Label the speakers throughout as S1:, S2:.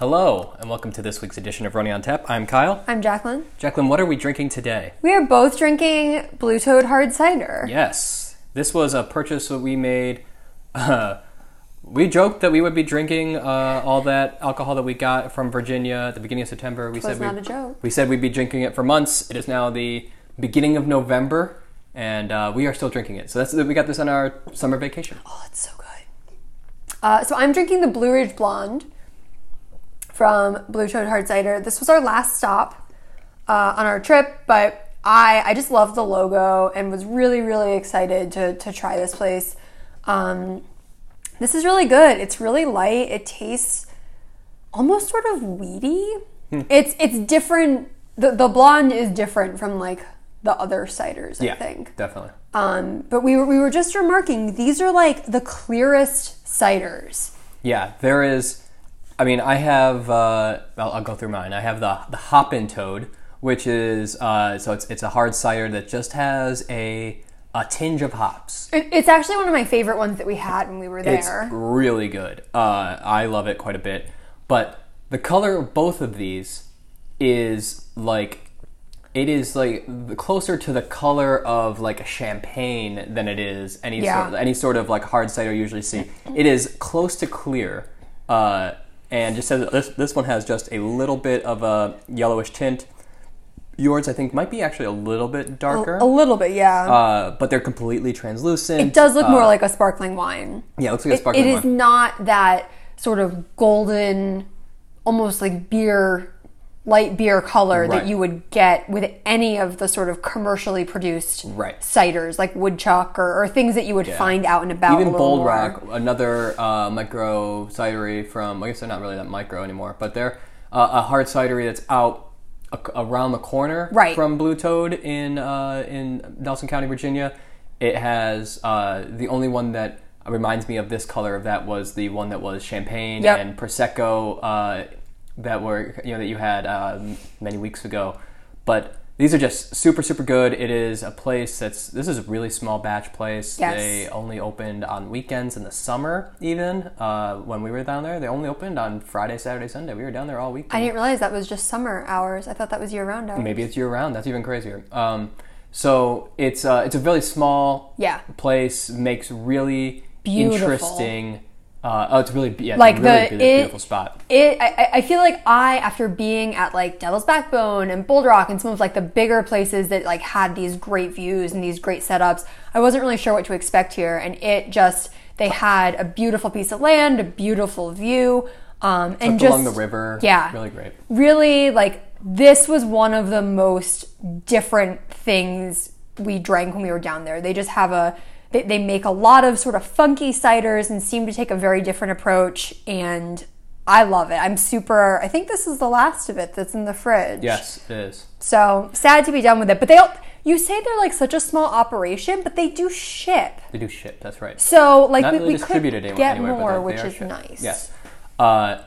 S1: Hello, and welcome to this week's edition of Running on Tap. I'm Kyle.
S2: I'm Jacqueline.
S1: Jacqueline, what are we drinking today?
S2: We are both drinking Blue Toad Hard Cider.
S1: Yes, this was a purchase that we made. Uh, we joked that we would be drinking uh, all that alcohol that we got from Virginia at the beginning of September. We
S2: was
S1: said
S2: not
S1: we,
S2: a joke.
S1: We said we'd be drinking it for months. It is now the beginning of November, and uh, we are still drinking it. So that's we got this on our summer vacation.
S2: Oh, it's so good. Uh, so I'm drinking the Blue Ridge Blonde from Blue Toad Hard Cider. This was our last stop uh, on our trip, but I I just loved the logo and was really really excited to to try this place. Um, this is really good. It's really light. It tastes almost sort of weedy.
S1: Hmm.
S2: It's it's different. The the blonde is different from like the other ciders. I
S1: Yeah,
S2: think.
S1: definitely.
S2: Um, but we were, we were just remarking these are like the clearest ciders.
S1: Yeah, there is. I mean, I have. Uh, I'll, I'll go through mine. I have the the Hoppin' Toad, which is uh, so it's it's a hard cider that just has a a tinge of hops.
S2: It, it's actually one of my favorite ones that we had when we were there.
S1: It's really good. Uh, I love it quite a bit. But the color of both of these is like it is like closer to the color of like a champagne than it is any
S2: Yeah.
S1: sort any sort of like hard cider you usually see. It is close to clear, uh, and just says this this one has just a little bit of a yellowish tint. Yours, I think, might be actually a little bit darker,
S2: a little bit, yeah.
S1: uh, but they're completely translucent.
S2: it does look more like a sparkling wine.
S1: yeah, it looks like a
S2: It-
S1: sparkling
S2: it is
S1: wine.
S2: not that sort of golden, almost like beer, light beer color
S1: Right.
S2: that you would get with any of the sort of commercially produced
S1: Right.
S2: ciders, like woodchuck or, or things that you would find out and about.
S1: Even Bold
S2: more.
S1: Rock, another uh, micro cidery from, I guess they're not really that micro anymore, but they're uh, a hard cidery that's out a- around the corner
S2: Right.
S1: from Blue Toad in uh, in Nelson County, Virginia. It has uh, the only one that reminds me of this color of that was the one that was champagne
S2: Yep.
S1: and prosecco uh, that were you know that you had uh, many weeks ago. But these are just super super good. It is a place that's this is a really small batch place.
S2: Yes.
S1: They only opened on weekends in the summer. Even uh, when we were down there, they only opened on Friday, Saturday, Sunday. We were down there all week.
S2: I didn't realize that was just summer hours. I thought that was year round hours.
S1: Maybe it's year round. That's even crazier. Um, so it's uh, it's a really small
S2: Yeah.
S1: place. Makes really
S2: Beautiful.
S1: interesting. Uh, oh, it's really yeah, it's
S2: Like
S1: a really
S2: the-
S1: be-
S2: it-
S1: beautiful spot.
S2: it I, I- I feel like I after being at like Devil's Backbone and Bold Rock and some of like the bigger places that like had these great views and these great setups, I wasn't really sure what to expect here, and it just they had a beautiful piece of land, a beautiful view, um, and just
S1: along the river.
S2: yeah,
S1: really great.
S2: really like this was one of the most different things we drank when we were down there. They just have a they, they make a lot of sort of funky ciders and seem to take a very different approach and I love it. I'm super I think this is the last of it that's in the fridge.
S1: Yes, it is.
S2: So sad to be done with it. But they don't you say they're like such a small operation, but they do ship.
S1: They do ship. That's right.
S2: So like
S1: Not
S2: we,
S1: really
S2: we could get
S1: anywhere,
S2: more, which is
S1: shipped.
S2: nice.
S1: Yes. Uh,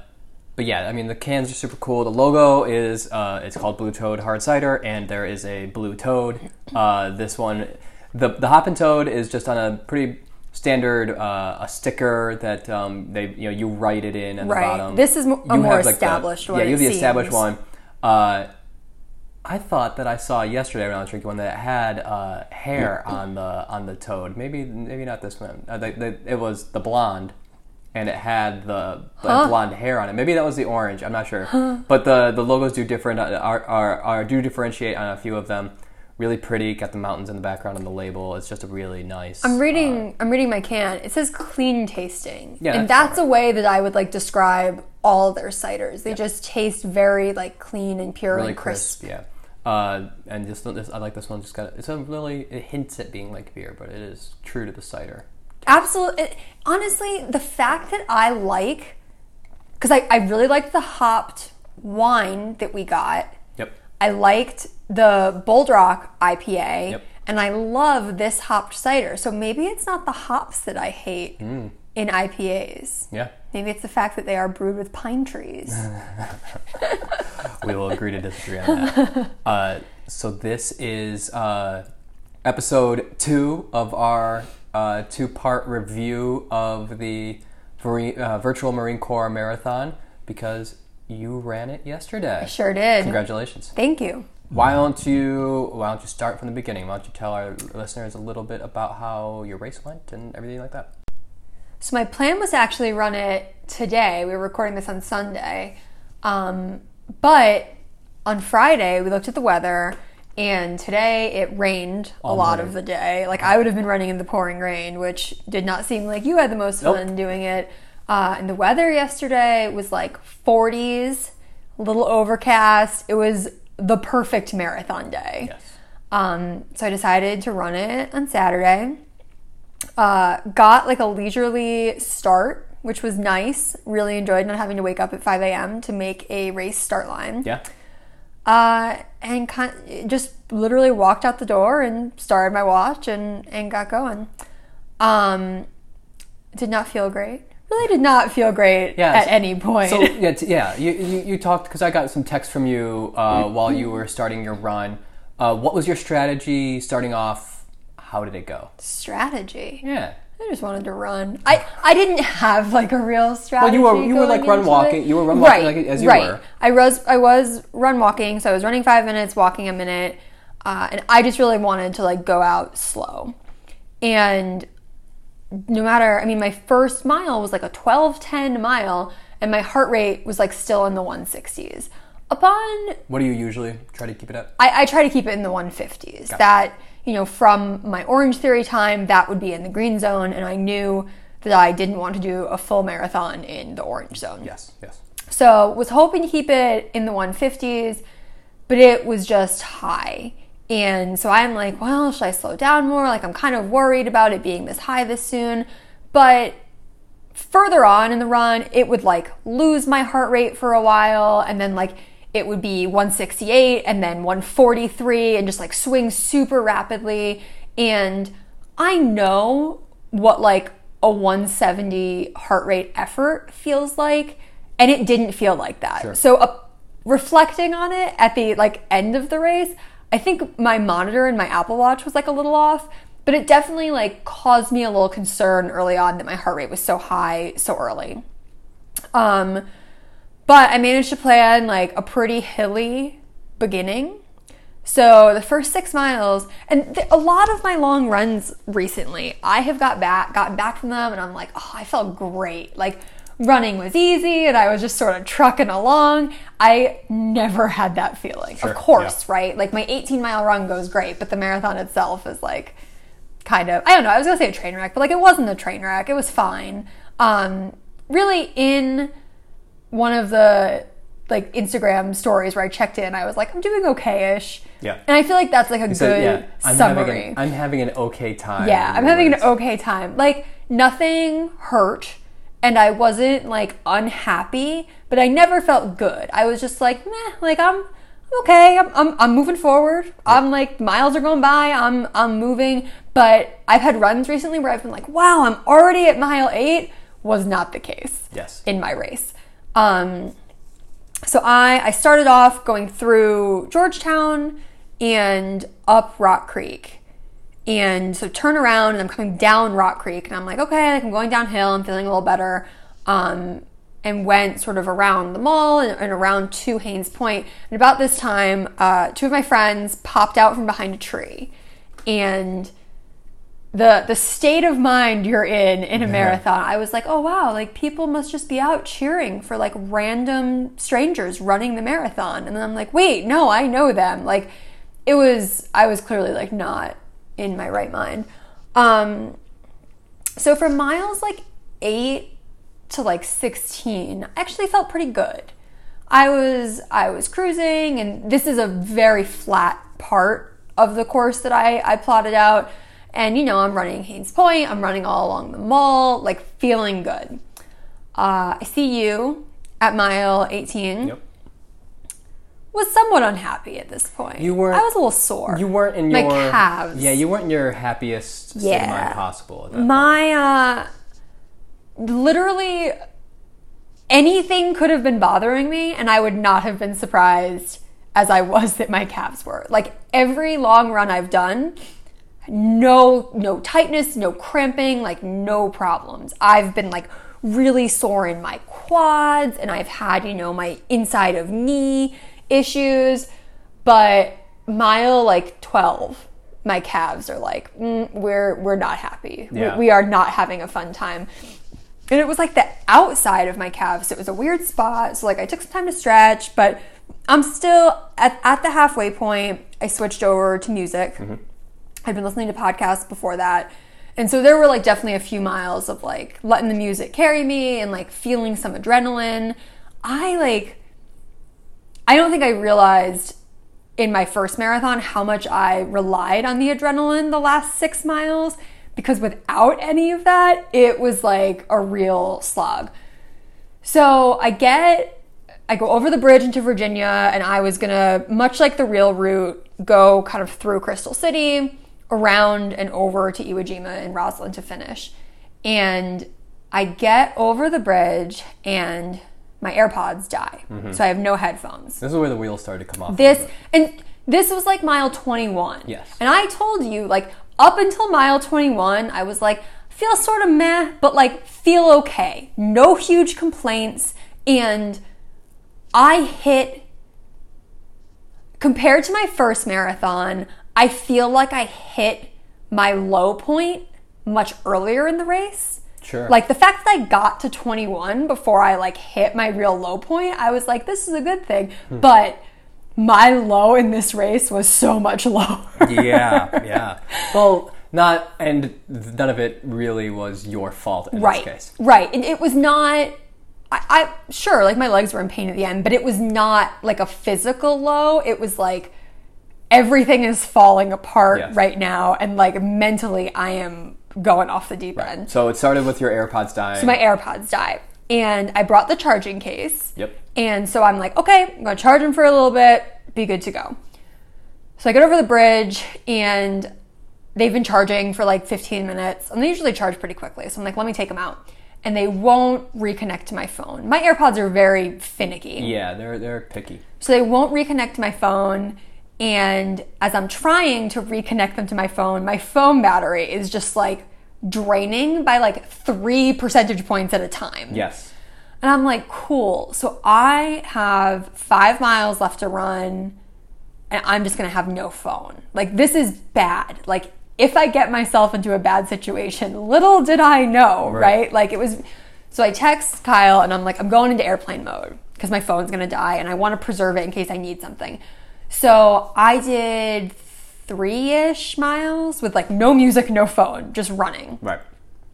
S1: but yeah, I mean the cans are super cool. The logo is uh, it's called Blue Toad Hard Cider, and there is a blue toad. Uh, this one, the the Hoppin' Toad is just on a pretty standard uh, a sticker that um, they you know you write it in at
S2: Right.
S1: the bottom.
S2: This is mo- a
S1: You
S2: more
S1: have, like, the-
S2: established one,
S1: Yeah, you have the established one. Uh, I thought that I saw yesterday when I was drinking one that had uh, hair on the on the toad. Maybe maybe not this one. Uh, the, the, it was the blonde, and it had the, the blonde hair on it. Maybe that was the orange. I'm not sure. But the the logos do different uh, are, are, are do differentiate on a few of them. Really pretty. Got the mountains in the background on the label. It's just a really nice.
S2: I'm reading. I'm reading my can. It says clean tasting,
S1: Yeah,
S2: and
S1: that's
S2: that's a way that I would like describe all their ciders. They just taste very like clean and pure
S1: really
S2: and crisp.
S1: crisp. Yeah. Uh, and just this, I like this one. Just got it's a really it hints at being like beer, but it is true to the cider.
S2: Absolutely. Honestly, the fact that I like, because I, I really liked the hopped wine that we got.
S1: Yep.
S2: I liked the Bold Rock IPA,
S1: Yep.
S2: and I love this hopped cider. So maybe it's not the hops that I hate
S1: Mm.
S2: in IPAs.
S1: Yeah.
S2: Maybe it's the fact that they are brewed with pine trees.
S1: we will agree to disagree on that. Uh, so this is uh, episode two of our uh, two-part review of the uh, virtual Marine Corps marathon because you ran it yesterday.
S2: I sure did.
S1: Congratulations.
S2: Thank you.
S1: Why don't you Why don't you start from the beginning? Why don't you tell our listeners a little bit about how your race went and everything like that?
S2: So my plan was to actually run it today. We were recording this on Sunday, um, but on Friday we looked at the weather, and today it rained a
S1: All
S2: lot
S1: morning.
S2: of the day. Like I would have been running in the pouring rain, which did not seem like you had the most
S1: Nope.
S2: fun doing it. Uh, and the weather yesterday was like 40s, a little overcast. It was the perfect marathon day.
S1: Yes.
S2: Um, so I decided to run it on Saturday. Uh, got like a leisurely start, which was nice. Really enjoyed not having to wake up at 5 a.m. to make a race start line.
S1: Yeah.
S2: Uh, and kind just literally walked out the door and started my watch and, and got going. Um, did not feel great. Really did not feel great
S1: Yeah,
S2: at
S1: so-
S2: any point.
S1: So yeah, t- yeah. You you, you talked because I got some text from you uh, while you were starting your run. Uh, what was your strategy starting off? How did it go?
S2: Strategy.
S1: Yeah.
S2: I just wanted to run. I, I didn't have like a real strategy.
S1: you were- you were, like, run walking-
S2: it.
S1: you were run walking,
S2: right,
S1: like, as you
S2: right.
S1: were.
S2: I was I was run walking, so I was running five minutes, walking a minute, uh, and I just really wanted to like go out slow. And no matter, I mean, my first mile was like a twelve ten mile, and my heart rate was like still in the 160s. Upon
S1: What do you usually try to keep it at?
S2: I, I try to keep it in the 150s. That, you know, from my Orange Theory time, that would be in the green zone, and I knew that I didn't want to do a full marathon in the orange zone.
S1: Yes. Yes.
S2: So was hoping to keep it in the 150s, but it was just high. And so I'm like, well, should I slow down more? Like I'm kind of worried about it being this high this soon. But further on in the run, it would like lose my heart rate for a while and then like it would be 168 and then 143 and just like swing super rapidly. And I know what like a 170 heart rate effort feels like, and it didn't feel like that.
S1: Sure.
S2: So, uh, reflecting on it at the like end of the race, I think my monitor and my Apple Watch was like a little off, but it definitely like caused me a little concern early on that my heart rate was so high so early. Um, but I managed to plan like a pretty hilly beginning. So the first six miles, and th- a lot of my long runs recently, I have got back, gotten back from them, and I'm like, oh, I felt great. Like running was easy, and I was just sort of trucking along. I never had that feeling.
S1: Sure,
S2: Of course, right? Like my 18 mile run goes great, but the marathon itself is like kind of I don't know. I was gonna say a train wreck, but like it wasn't a train wreck. It was fine. Um, really, in one of the like Instagram stories where I checked in, I was like, I'm doing okay-ish.
S1: Yeah.
S2: And I feel like that's like a
S1: So,
S2: good
S1: yeah, I'm
S2: summary.
S1: having an, I'm having an okay time.
S2: yeah, I'm having an okay time. Like nothing hurt, and I wasn't like unhappy, but I never felt good. I was just like, meh, like I'm. Okay, I'm, I'm, I'm moving forward. I'm like miles are going by. I'm I'm moving, but I've had runs recently where I've been like, wow, I'm already at mile eight. Was not the case
S1: Yes.
S2: in my race. Um, so I I started off going through Georgetown and up Rock Creek. And so turn around and I'm coming down Rock Creek and I'm like, okay, like I'm going downhill, I'm feeling a little better. Um, and went sort of around the mall and, and around to Hains Point. And about this time, uh, two of my friends popped out from behind a tree. And the the state of mind you're in in a marathon i was like oh wow like people must just be out cheering for like random strangers running the marathon and then i'm like wait no i know them like it was i was clearly like not in my right mind. Um so from miles like 8 to like 16 i actually felt pretty good. I was i was cruising and this is a very flat part of the course that i i plotted out. And you know i'm running Hains Point i'm running all along the mall like feeling good. Uh, i see you at mile 18
S1: Yep.
S2: Was somewhat unhappy at this point.
S1: You weren't-
S2: i was a little sore.
S1: You weren't in
S2: my
S1: your
S2: calves.
S1: Yeah, you weren't in your happiest state of mind possible. At that
S2: my uh literally anything could have been bothering me and i would not have been surprised as i was that my calves were. Like every long run i've done no no tightness no cramping like no problems. I've been like really sore in my quads and I've had, you know, my inside of knee issues. But mile like 12, my calves are like, mm, we're, we're not happy. We-
S1: Yeah.
S2: we are not having a fun time. And it was like the outside of my calves. It was a weird spot. So like I took some time to stretch, but I'm still at, at the halfway point. I switched over to music. I'd been listening to podcasts before that. And so there were like definitely a few miles of like letting the music carry me and like feeling some adrenaline. I like I don't think I realized in my first marathon how much I relied on the adrenaline the last six miles because without any of that, it was like a real slog. So I get, I go over the bridge into Virginia, and I was gonna, much like the real route, go kind of through Crystal City, around and over to Iwo Jima and Rosslyn to finish. And I get over the bridge, and my AirPods die. Mm-hmm. So I have no headphones
S1: This is where the wheels started to come off.
S2: this and this was like mile 21
S1: Yes.
S2: and i told you like up until mile 21 i was like feel sort of meh but like feel okay no huge complaints and i hit compared to my first marathon i feel like i hit my low point much earlier in the race
S1: Sure.
S2: like the fact that I got to 21 before I like hit my real low point, I was like, this is a good thing.
S1: Hmm.
S2: But my low in this race was so much lower.
S1: yeah, yeah. Well, not, and none of it really was your fault in
S2: right.
S1: this case.
S2: Right. And it was not I, I sure like my legs were in pain at the end, but it was not like a physical low. It was like everything is falling apart
S1: Yes.
S2: right now and like mentally I am going off the deep end.
S1: So it started with your AirPods dying.
S2: So my AirPods died. And I brought the charging case.
S1: Yep.
S2: And so I'm like, okay, I'm gonna charge them for a little bit, be good to go. So I get over the bridge and they've been charging for like 15 minutes and they usually charge pretty quickly. So I'm like, let me take them out. And they won't reconnect to my phone. My AirPods are very finicky.
S1: yeah, they're they're picky.
S2: So they won't reconnect to my phone. And as I'm trying to reconnect them to my phone, my phone battery is just like draining by like three percentage points at a time.
S1: Yes.
S2: And I'm like, cool. So I have five miles left to run, and I'm just gonna have no phone. Like, this is bad. Like, if I get myself into a bad situation, little did I know,
S1: Right.
S2: right? Like, it was. So I text Kyle, and I'm like, I'm going into airplane mode because my phone's gonna die, and I wanna preserve it in case I need something. So I did three ish miles with like no music, no phone, just running
S1: Right.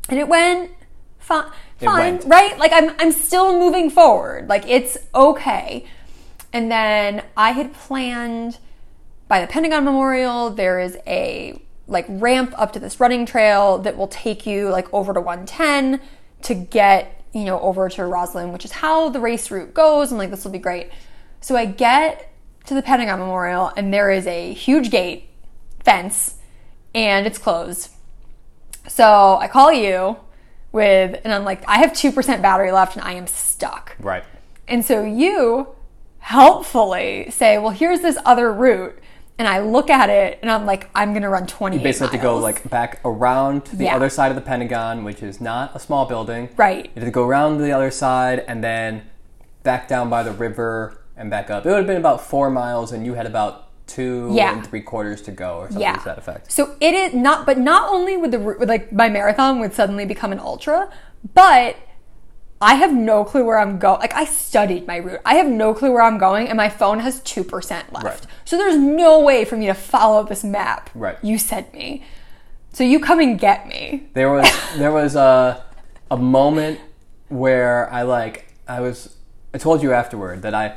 S2: and it went fine,
S1: It
S2: fine,
S1: went.
S2: right? Like I'm I'm still moving forward. Like it's okay. And then I had planned by the Pentagon Memorial there is a like ramp up to this running trail that will take you like over to 110 to get, you know, over to Rosslyn, which is how the race route goes. I'm like this will be great. So I get to the Pentagon Memorial and there is a huge gate fence and it's closed. So I call you with, and I'm like, I have 2% battery left and I am stuck.
S1: Right.
S2: And so you helpfully say, well, here's this other route. And I look at it and I'm like, I'm going to run 28
S1: Basically, have to go like back around to the
S2: Yeah.
S1: other side of the Pentagon, which is not a small building.
S2: Right.
S1: You have to go around to the other side and then back down by the river and back up. It would have been about four miles, and you had about two
S2: Yeah.
S1: and three quarters to go, or something
S2: Yeah.
S1: to that effect.
S2: So it is not, but not only would the like my marathon would suddenly become an ultra, but I have no clue where I'm going. Like I studied my route. I have no clue where I'm going, and my phone has two percent left.
S1: Right.
S2: So there's no way for me to follow this map.
S1: Right.
S2: You sent me. So you come and get me.
S1: There was there was a a moment where I like I was I told you afterward that I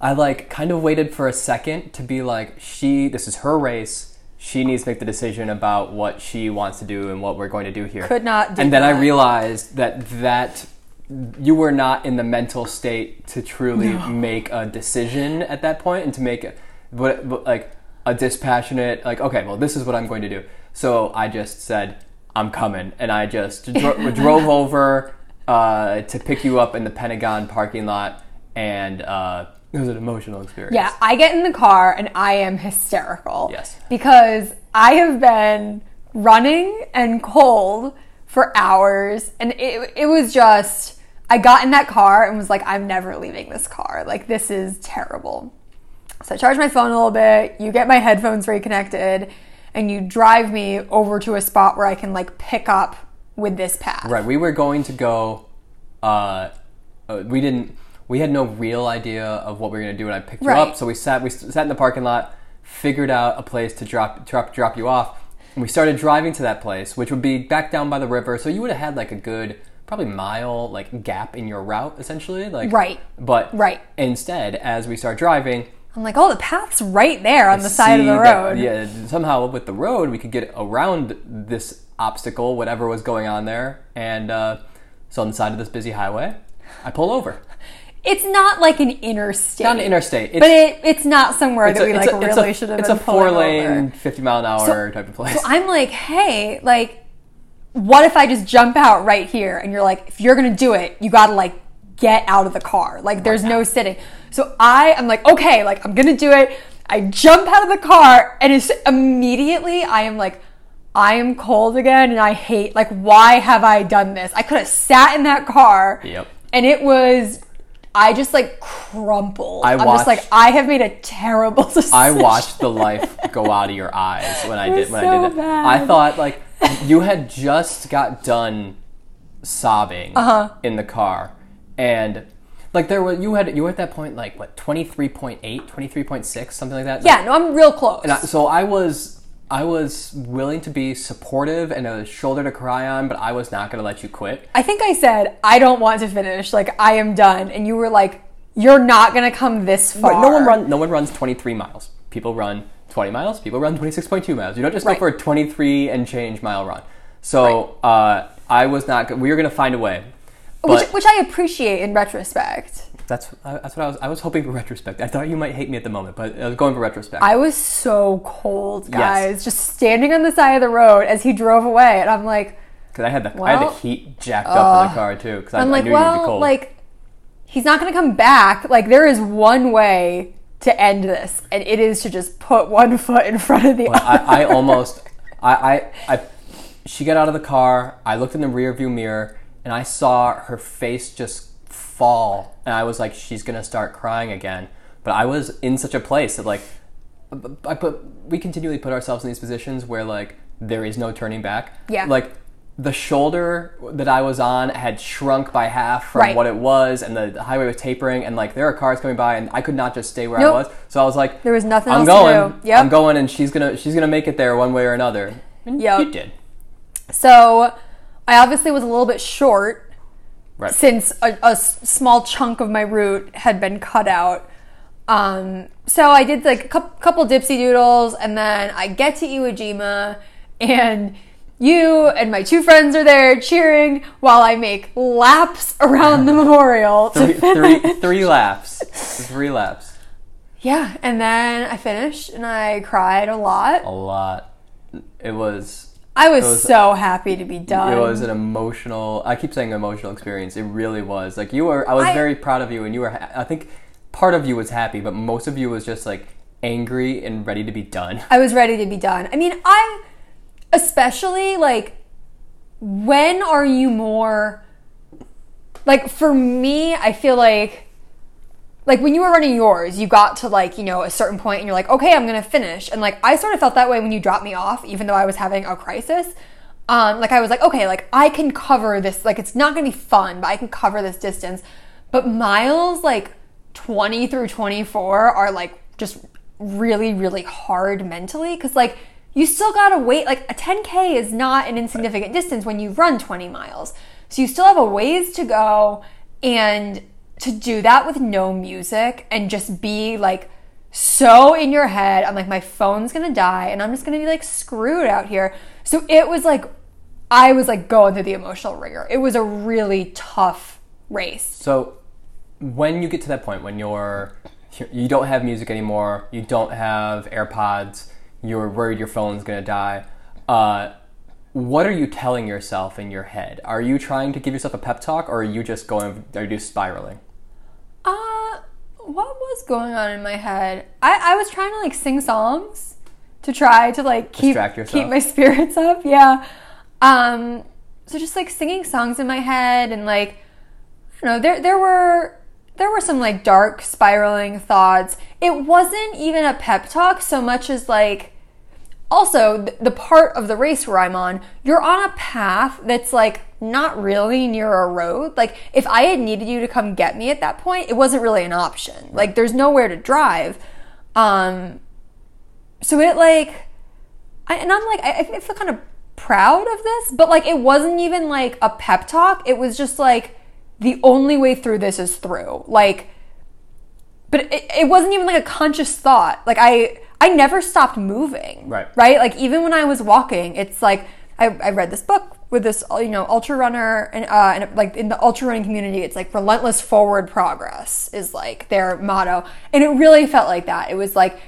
S1: I like kind of waited for a second to be like she this is her race. She needs to make the decision about what she wants to do and what we're going to do here.
S2: Could not do
S1: and then I realized that that you were not in the mental state to truly make a decision at that point and to make it, what, what- like a dispassionate like okay well this is what I'm going to do. So I just said I'm coming. And I just dro- drove over uh, to pick you up in the Pentagon parking lot and uh, it was an emotional experience
S2: Yeah, I get in the car and I am hysterical.
S1: Yes.
S2: Because I have been running and cold for hours and it, it was just I got in that car and was like, I'm never leaving this car. Like, this is terrible. So I charge my phone a little bit, you get my headphones reconnected, and you drive me over to a spot where I can like pick up with this path.
S1: Right. We were going to go. Uh, uh, we didn't. We had no real idea of what we were going to do when I picked you up. So we sat. We sat in the parking lot, figured out a place to drop drop drop you off, and we started driving to that place, which would be back down by the river. So you would have had like a good, probably mile like gap in your route, essentially. Like
S2: Right.
S1: But
S2: Right.
S1: Instead, as we start driving,
S2: I'm like, oh, the path's right there on the side of the
S1: that-
S2: road.
S1: yeah, somehow with the road we could get around this obstacle, whatever was going on there, and uh, so on the side of this busy highway, I pull over.
S2: It's not like an interstate.
S1: It's not an interstate. It's,
S2: but it, it's not somewhere
S1: it's
S2: that
S1: a-
S2: we like
S1: a-
S2: really
S1: a-
S2: should have
S1: It's a four lane,
S2: over.
S1: fifty mile an hour type of place.
S2: So I'm like, hey, like, what if I just jump out right here? And you're like, if you're gonna do it, you gotta like get out of the car. Like, there's oh no sitting. So I am like, okay, like I'm gonna do it. I jump out of the car, and it's immediately I am like. I am cold again and I hate like why have I done this? I could have sat in that car
S1: Yep.
S2: and it was I just like crumpled.
S1: I
S2: I'm just like I have made a terrible decision.
S1: I watched the life go out of your eyes when I did when
S2: so
S1: I did that.
S2: bad.
S1: I thought like you had just got done sobbing
S2: Uh-huh.
S1: in the car, and like there was you had you were at that point like what 23.8, 23.6, something like that.
S2: Yeah, no, I'm real close.
S1: And I, so I was I was willing to be supportive and a shoulder to cry on, but I was not going to let you quit.
S2: I think I said I don't want to finish. Like I am done, and you were like, "You're not gonna come this far."
S1: But no one run no one runs 23 miles. People run 20 miles. People run 26.2 miles. You don't just
S2: Right.
S1: go for a 23 and change mile run. So uh, I was not. We were going to find a way.
S2: which, which I appreciate in retrospect.
S1: That's that's what I was. I was hoping for retrospect. I thought you might hate me at the moment, but I was going for retrospect.
S2: I was so cold,
S1: Yes.
S2: guys, just standing on the side of the road as he drove away, and I'm like,
S1: Because I had the I had the heat jacked up in the car too. Because I,
S2: I'm
S1: I
S2: like,
S1: knew you'd be
S2: well,
S1: cold.
S2: like he's not gonna come back. Like there is one way to end this, and it is to just put one foot in front of the other.
S1: I, I almost, I, I, I, she got out of the car. I looked in the rear view mirror and I saw her face just fall, and I was like, she's gonna start crying again. But I was in such a place that like, I put, we continually put ourselves in these positions where like there is no turning back.
S2: Yeah.
S1: Like. The shoulder that I was on had shrunk by half from
S2: Right.
S1: what it was, and the, the highway was tapering, and like there are cars coming by, and I could not just stay where
S2: Nope.
S1: I was. So I was like,
S2: There was nothing
S1: I'm
S2: else
S1: going.
S2: Yep.
S1: I'm going, and she's gonna she's gonna make it there one way or another. And
S2: Yep.
S1: you did.
S2: So I obviously was a little bit short
S1: Right.
S2: since a small chunk of my route had been cut out. Um, so I did like a cou- couple dipsy doodles, and then I get to Iwo Jima, and you and my two friends are there cheering while I make laps around the memorial. to
S1: Three,
S2: finish.
S1: three, three laps. Three laps.
S2: Yeah, and then I finished, and I cried a lot.
S1: A lot. It was.
S2: I was,
S1: was-
S2: so happy to be done.
S1: It was an emotional. I keep saying emotional experience. It really was. Like you were. I was
S2: I-
S1: very proud of you, and you were. I think part of you was happy, but most of you was just like angry and ready to be done.
S2: I was ready to be done. I mean, I especially like when are you more like for me, I feel like like when you were running yours, you got to like, you know, a certain point and you're like, "Okay, I'm going to finish." And like I sort of felt that way when you dropped me off even though I was having a crisis. Um like I was like, "Okay, like I can cover this. Like it's not going to be fun, but I can cover this distance." But miles like 20 through 24 are like just really really hard mentally cuz like you still got to wait like a 10k is not an insignificant distance when you run 20 miles. So you still have a ways to go and to do that with no music and just be like so in your head, I'm like my phone's to die and I'm just to be like screwed out here. So it was like I was like going through the emotional wringer. It was a really tough race.
S1: So when you get to that point when you're you don't have music anymore, you don't have AirPods, you're worried your phone's gonna die. Uh, what are you telling yourself in your head? Are you trying to give yourself a pep talk, or are you just going? Are you just spiraling?
S2: Uh, what was going on in my head? I, I was trying to like sing songs to try to like keep keep my spirits up. Yeah. Um, so just like singing songs in my head and like I don't know, there there were there were some like dark spiraling thoughts. It wasn't even a pep talk so much as like also the part of the race where I'm on, you're on a path that's like not really near a road. Like if I had needed you to come get me at that point, it wasn't really an option. Like there's nowhere to drive. Um so it like I, and I'm like I, I feel kind of proud of this, but like it wasn't even like a pep talk. It was just like the only way through this is through. Like but it, it wasn't even like a conscious thought. Like I I never stopped moving.
S1: Right.
S2: Right? Like even when I was walking, it's like I, I read this book with this you know ultra runner and uh and like in the ultra running community it's like relentless forward progress is like their motto. And it really felt like that. It was like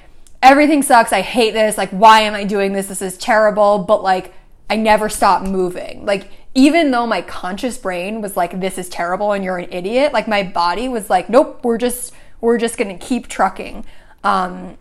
S2: everything sucks. I hate this. Like why am i doing this? This is terrible. But like i never stopped moving. Like even though my conscious brain was like this is terrible and you're an idiot like my body was like nope we're just we're just gonna keep trucking. Um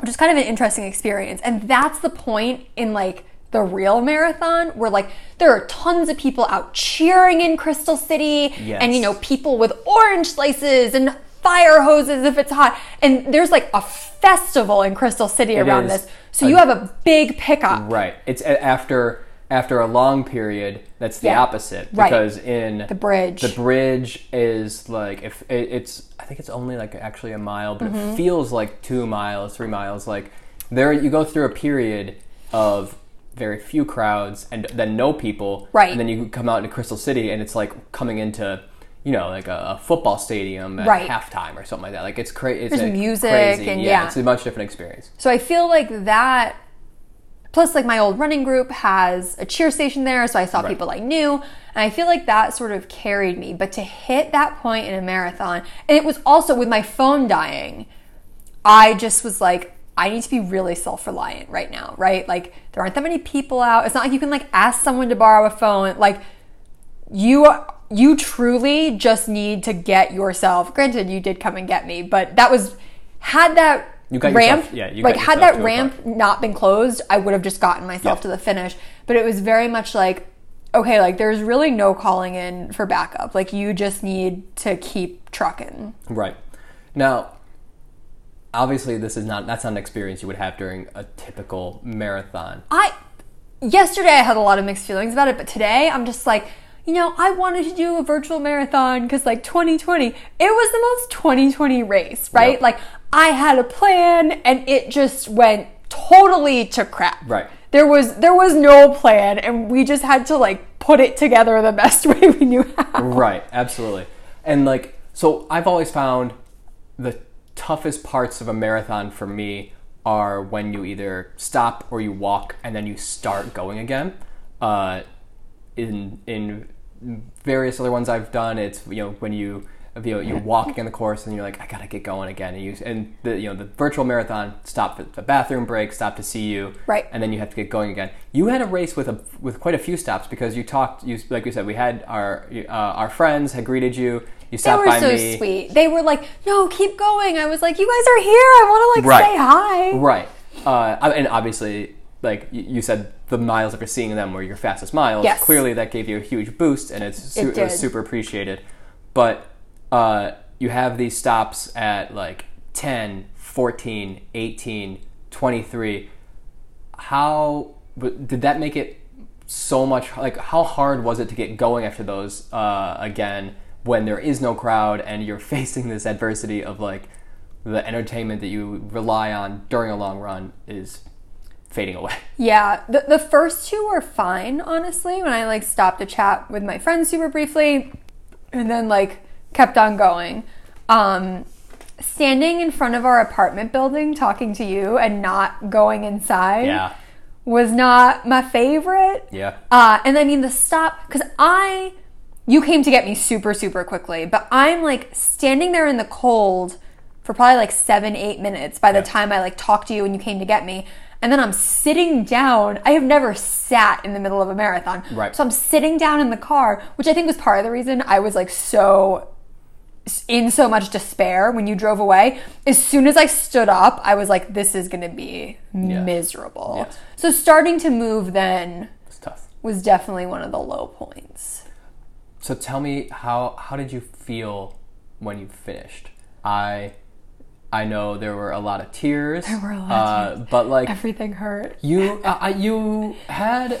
S2: which is kind of an interesting experience. And that's the point in like the real marathon where like there are tons of people out cheering in Crystal City
S1: Yes.
S2: and you know people with orange slices and fire hoses if it's hot and there's like a festival in Crystal City around this. So
S1: a-
S2: you have a big pickup.
S1: Right. It's after after a long period. That's the
S2: Yeah.
S1: opposite
S2: Right.
S1: because in
S2: The bridge.
S1: the bridge is like if it, it's I think it's only like actually a mile, but
S2: Mm-hmm.
S1: it feels like two miles, three miles. Like there, you go through a period of very few crowds and then no people,
S2: Right.
S1: And then you come out into Crystal City and it's like coming into. You know, like a, a football stadium at
S2: Right.
S1: halftime or something like that. Like it's crazy. It's
S2: There's
S1: like,
S2: music
S1: crazy.
S2: and yeah.
S1: it's a much different experience.
S2: So I feel like that plus like my old running group has a cheer station there so I saw
S1: Right.
S2: people I knew and I feel like that sort of carried me. But to hit that point in a marathon and it was also with my phone dying I just was like I need to be really self-reliant right now right? Like there aren't that many people out. It's not like you can like ask someone to borrow a phone. Like you you truly just need to get yourself granted you did come and get me but that was had that
S1: You got
S2: ramp
S1: yourself- yeah, you
S2: like had that ramp not been closed i would have just gotten myself to the finish but it was very much like okay like there's really no calling in for backup like you just need to keep trucking
S1: Right. Now, obviously, this is not that's not an experience you would have during a typical marathon.
S2: I yesterday I had a lot of mixed feelings about it, but today I'm just like, you know, I wanted to do a virtual marathon because like 2020, it was the most 2020 race, right?
S1: Yep.
S2: Like I had a plan and it just went totally to crap.
S1: Right.
S2: There was there was no plan and we just had to like put it together the best way we knew how.
S1: Right. Absolutely. And like, so I've always found the toughest parts of a marathon for me are when you either stop or you walk and then you start going again. Uh, in in various other ones I've done, it's you know when you you know you're walking on the course and you're like I gotta get going again, and you and the you know the virtual marathon stop for the bathroom break, stop to see you,
S2: Right.
S1: and then you have to get going again. You had a race with a with quite a few stops because you talked you like you said we had our uh, our friends had greeted you. You stopped They
S2: were
S1: by
S2: so
S1: me.
S2: sweet. They were like, "No, keep going." I was like, "You guys are here. I want to like
S1: Right.
S2: say hi."
S1: Right. Uh, and obviously, like you said, the miles after seeing them were your fastest miles.
S2: Yes.
S1: Clearly, that gave you a huge boost, and it's su-
S2: It
S1: it was super appreciated. But uh, you have these stops at like 10, 14, 18, 23. How did that make it so much? Like, how hard was it to get going after those uh, again when there is no crowd and you're facing this adversity of like the entertainment that you rely on during a long run is fading away?
S2: Yeah, the, the first two were fine, honestly, when I like stopped to chat with my friends super briefly and then like kept on going. Um, standing in front of our apartment building talking to you and not going inside
S1: Yeah.
S2: was not my favorite.
S1: Yeah.
S2: Uh, and I mean the stop because I, you came to get me super super quickly, but I'm like standing there in the cold for probably like seven eight minutes by the
S1: Yeah.
S2: time I like talked to you and you came to get me, and then I'm sitting down. I have never sat in the middle of a marathon,
S1: Right.
S2: So I'm sitting down in the car, which I think was part of the reason I was like so in so much despair when you drove away. As soon as I stood up, I was like, this is going to be miserable.
S1: Yes.
S2: So starting to move then was definitely one of the low points.
S1: so tell me how how did you feel when you finished? I I know there were a lot of tears. There
S2: were a lot
S1: uh,
S2: of tears.
S1: But like
S2: Everything hurt.
S1: you, uh, you had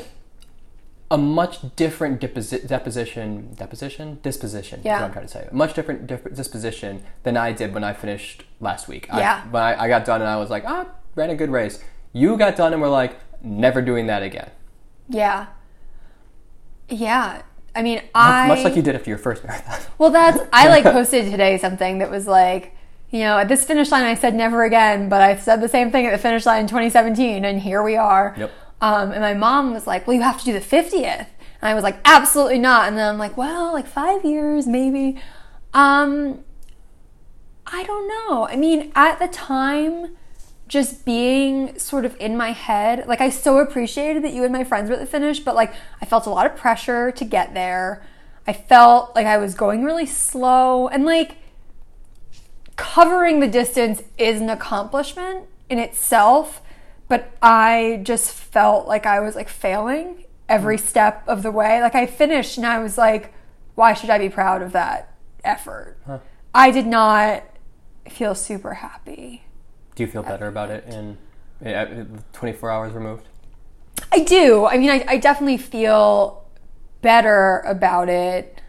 S1: a much different deposi- deposition, deposition, disposition. is what I'm trying to say. A much different, different disposition than I did when I finished last week. I-
S2: Yeah.
S1: when I, I got done and I was like, ah, ran a good race. You got done and were like, never doing that again.
S2: Yeah. Yeah. I mean,
S1: Much,
S2: I
S1: much like you did after your first marathon.
S2: Well, that's I like posted today something that was like, you know, at this finish line I said never again, but I said the same thing at the finish line in 2017, and here we are.
S1: Yep.
S2: Um, and my mom was like, "Well, you have to do the 50th," and I was like, "Absolutely not." And then I'm like, "Well, like five years, maybe." Um, I don't know. I mean, at the time, just being sort of in my head, like I so appreciated that you and my friends were at the finish, but like I felt a lot of pressure to get there. I felt like I was going really slow and like covering the distance is an accomplishment in itself, but I just felt like I was like failing every mm. step of the way. Like I finished and I was like, why should I be proud of that effort? I did not feel super happy.
S1: Do you feel better about it in, eh, in 24 hours removed?
S2: I do. I mean, I, I definitely feel better about it.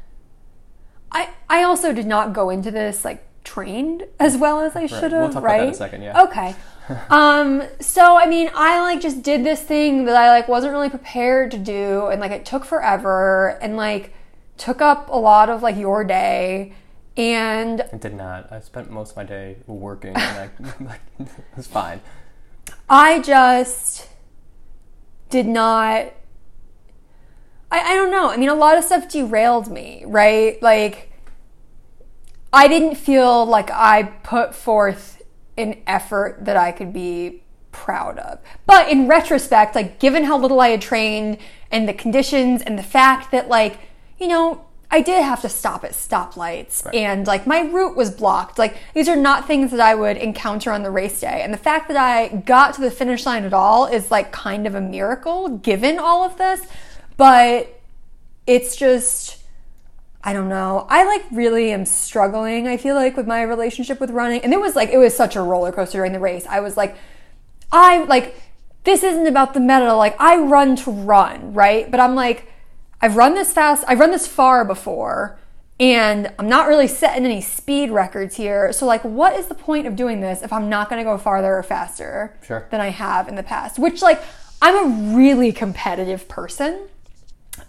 S2: I I also did not go into this like trained as well as I should have.
S1: We'll talk about
S2: right?
S1: that in a second, yeah.
S2: Okay. um. So I mean, I like just did this thing that I like wasn't really prepared to do, and like it took forever, and like took up a lot of like your day, and
S1: I did not. I spent most of my day working, and I, like, it was fine.
S2: I just did not. I, I don't know. I mean, a lot of stuff derailed me, right? Like, I didn't feel like I put forth an effort that I could be proud of. But in retrospect, like, given how little I had trained and the conditions and the fact that, like, you know, I did have to stop at stoplights and like my route was blocked. Like these are not things that I would encounter on the race day. And the fact that I got to the finish line at all is like kind of a miracle given all of this. But it's just I don't know. I like really am struggling. I feel like with my relationship with running. And it was like it was such a roller coaster during the race. I was like I like this isn't about the medal. Like I run to run, right? But I'm like I've run this fast, I've run this far before, and I'm not really setting any speed records here. So, like, what is the point of doing this if I'm not gonna go farther or faster
S1: Sure.
S2: than I have in the past? Which, like, I'm a really competitive person.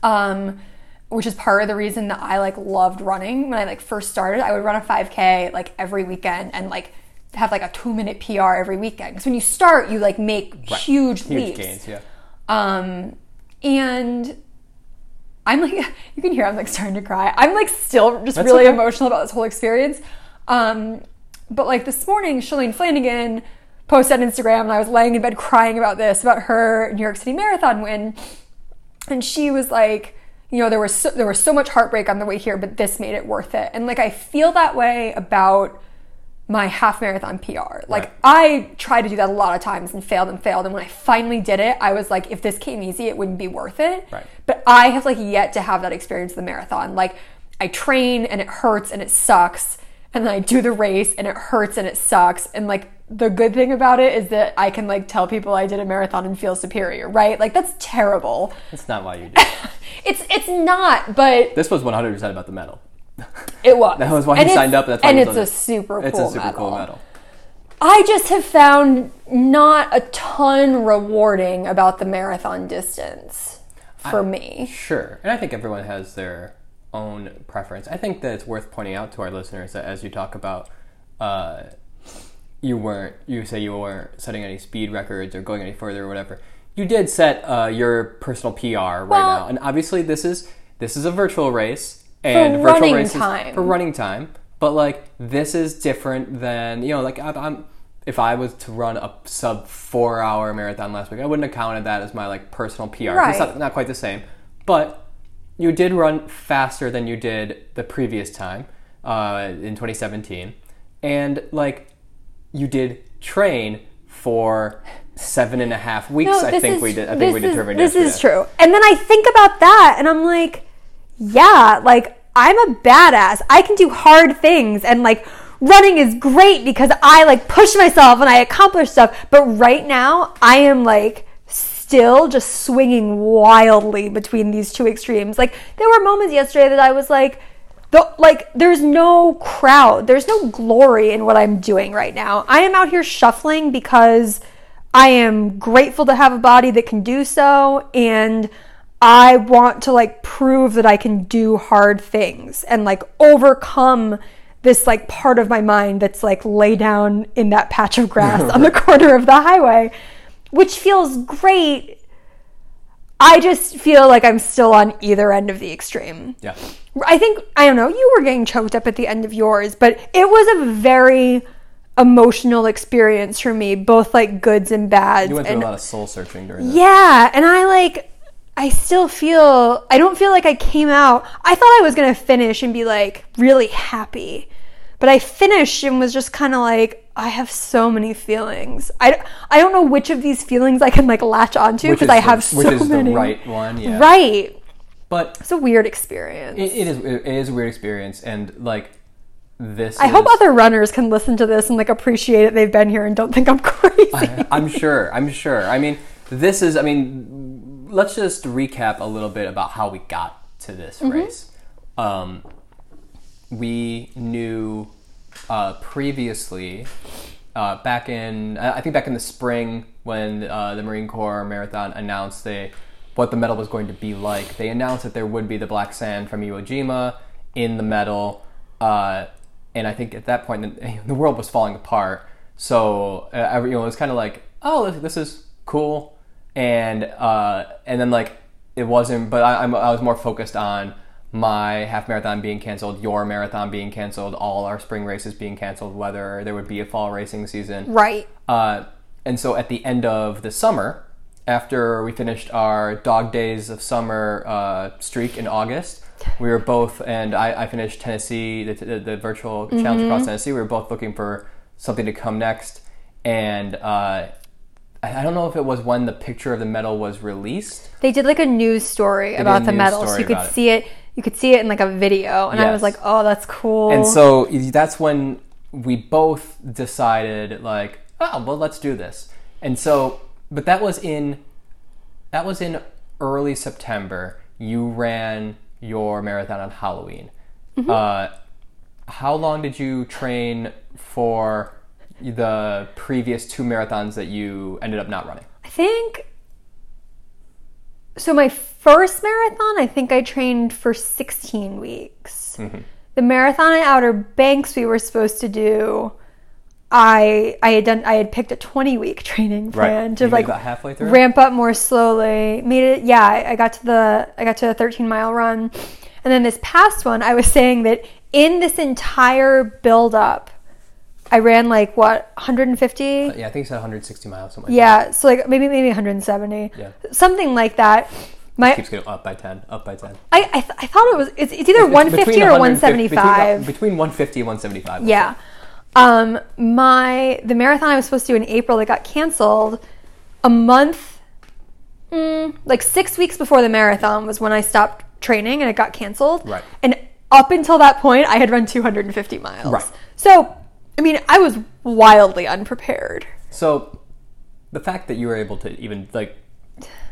S2: Um, which is part of the reason that I like loved running. When I like first started, I would run a 5K like every weekend and like have like a two minute PR every weekend. Because when you start, you like make huge,
S1: Huge
S2: leaps.
S1: gains, yeah.
S2: Um, and I'm like, you can hear I'm like starting to cry. I'm like still just
S1: That's
S2: really
S1: okay.
S2: emotional about this whole experience. Um, but like this morning, Shalane Flanagan posted on Instagram, and I was laying in bed crying about this, about her New York City Marathon win, and she was like, you know, there was so, there was so much heartbreak on the way here, but this made it worth it. And like I feel that way about my half marathon PR. Like
S1: Right.
S2: I tried to do that a lot of times and failed and failed. And when I finally did it, I was like, if this came easy, it wouldn't be worth it.
S1: Right.
S2: But I have like yet to have that experience of the marathon. Like I train and it hurts and it sucks. And then I do the race and it hurts and it sucks. And like the good thing about it is that I can like tell people I did a marathon and feel superior, right? Like that's terrible.
S1: That's not why you did. it.
S2: It's it's not, but
S1: This was 100% about the medal.
S2: it was.
S1: That was why
S2: And it's-
S1: signed up. That's why
S2: and it's a
S1: it.
S2: super cool
S1: It's a super
S2: medal.
S1: cool medal.
S2: I just have found not a ton rewarding about the marathon distance for me.
S1: Sure. And I think everyone has their own preference. I think that it's worth pointing out to our listeners that as you talk about, uh, you weren't, you say you weren't setting any speed records or going any further or whatever. You did set uh, your personal PR right
S2: Well-
S1: now, and obviously this is this is a virtual race and virtual
S2: running
S1: races
S2: time.
S1: for running time. But like this is different than you know, like I, I'm. If I was to run a sub four hour marathon last week, I wouldn't have counted that as my like personal PR. It's
S2: Right.
S1: not, not quite the same, but you did run faster than you did the previous time uh, in 2017, and like you did train for seven and a half weeks. I think
S2: is-
S1: we did. I think we
S2: is-
S1: determined
S2: this
S1: yesterday.
S2: is true. And then I think about that, and I'm like, yeah, like I'm a badass. I can do hard things and like running is great because I like push myself and I accomplish stuff. But right now, I am like still just swinging wildly between these two extremes. Like there were moments yesterday that I was like, the, like there's no crowd, there's no glory in what I'm doing right now. I am out here shuffling because I am grateful to have a body that can do so and I want to like prove that I can do hard things and like overcome this like part of my mind that's like lay down in that patch of grass on the corner of the highway, which feels great. I just feel like I'm still on either end of the extreme.
S1: Yeah.
S2: I think I don't know, you were getting choked up at the end of yours, but it was a very emotional experience for me, both like goods and bads.
S1: You went through
S2: and
S1: a lot of soul searching during this.
S2: yeah, and I like I still feel I don't feel like I came out. I thought I was going to finish and be like really happy. But I finished and was just kind of like I have so many feelings. I, I don't know which of these feelings I can like latch onto because
S1: is
S2: I
S1: the-
S2: have so many.
S1: which is
S2: many.
S1: the right one, yeah.
S2: Right.
S1: But
S2: It's a weird experience.
S1: it, it is it is a weird experience, and like this.
S2: I hope other runners can listen to this and like appreciate that they've been here and don't think I'm crazy.
S1: I'm sure. I'm sure. I mean, this is. I mean, let's just recap a little bit about how we got to this
S2: Mm-hmm.
S1: race. Um, we knew uh, previously, uh, back in I think back in the spring when uh, the Marine Corps Marathon announced they what the medal was going to be like. They announced that there would be the black sand from Iwo Jima in the medal, uh, and I think at that point the, the world was falling apart. So uh, it was kind of like, oh, this, this is cool, and uh, and then like it wasn't. But I, I was more focused on my half marathon being canceled, your marathon being canceled, all our spring races being canceled, whether there would be a fall racing season.
S2: right.
S1: Uh, and so at the end of the summer, after we finished our dog days of summer uh, streak in August, we were both, and I, I finished Tennessee, the, the, the virtual challenge across Tennessee. We were both looking for something to come next. And uh, I don't know if it was when the picture of the medal was released.
S2: They did like a news story
S1: a
S2: about the medal, so you could
S1: it.
S2: see it. You could see it in like a video, and I was like, "Oh, that's cool."
S1: And so that's when we both decided, like, oh, well, let's do this. And so, but that was in that was in early September. You ran your marathon on Halloween. Uh, how long did you train for the previous two marathons that you ended up not running?
S2: I think so. My first marathon, I think I trained for 16 weeks.
S1: Mm-hmm.
S2: The marathon at Outer Banks we were supposed to do. I I had done I had picked a 20 week training plan to
S1: You
S2: like
S1: halfway through.
S2: ramp up more slowly. Made it, yeah. I I got to the I got to a 13 mile run, and then this past one, I was saying that in this entire build up, I ran like what 150.
S1: yeah, I think it's 160 miles. Something like
S2: Yeah, so like maybe maybe 170.
S1: Yeah.
S2: Something like that.
S1: that.
S2: My
S1: keeps going up by 10, up by 10.
S2: I I, th- I thought it was it's, it's either
S1: It's
S2: 150
S1: between
S2: or 175.
S1: Between, between 150 and 175.
S2: Yeah. Um, my the marathon I was supposed to do in April that got canceled a month, mm, like six weeks before the marathon was when I stopped training and it got canceled.
S1: Right.
S2: And up until that point, I had run 250 miles.
S1: Right.
S2: So, I mean, I was wildly unprepared.
S1: So the fact that you were able to even like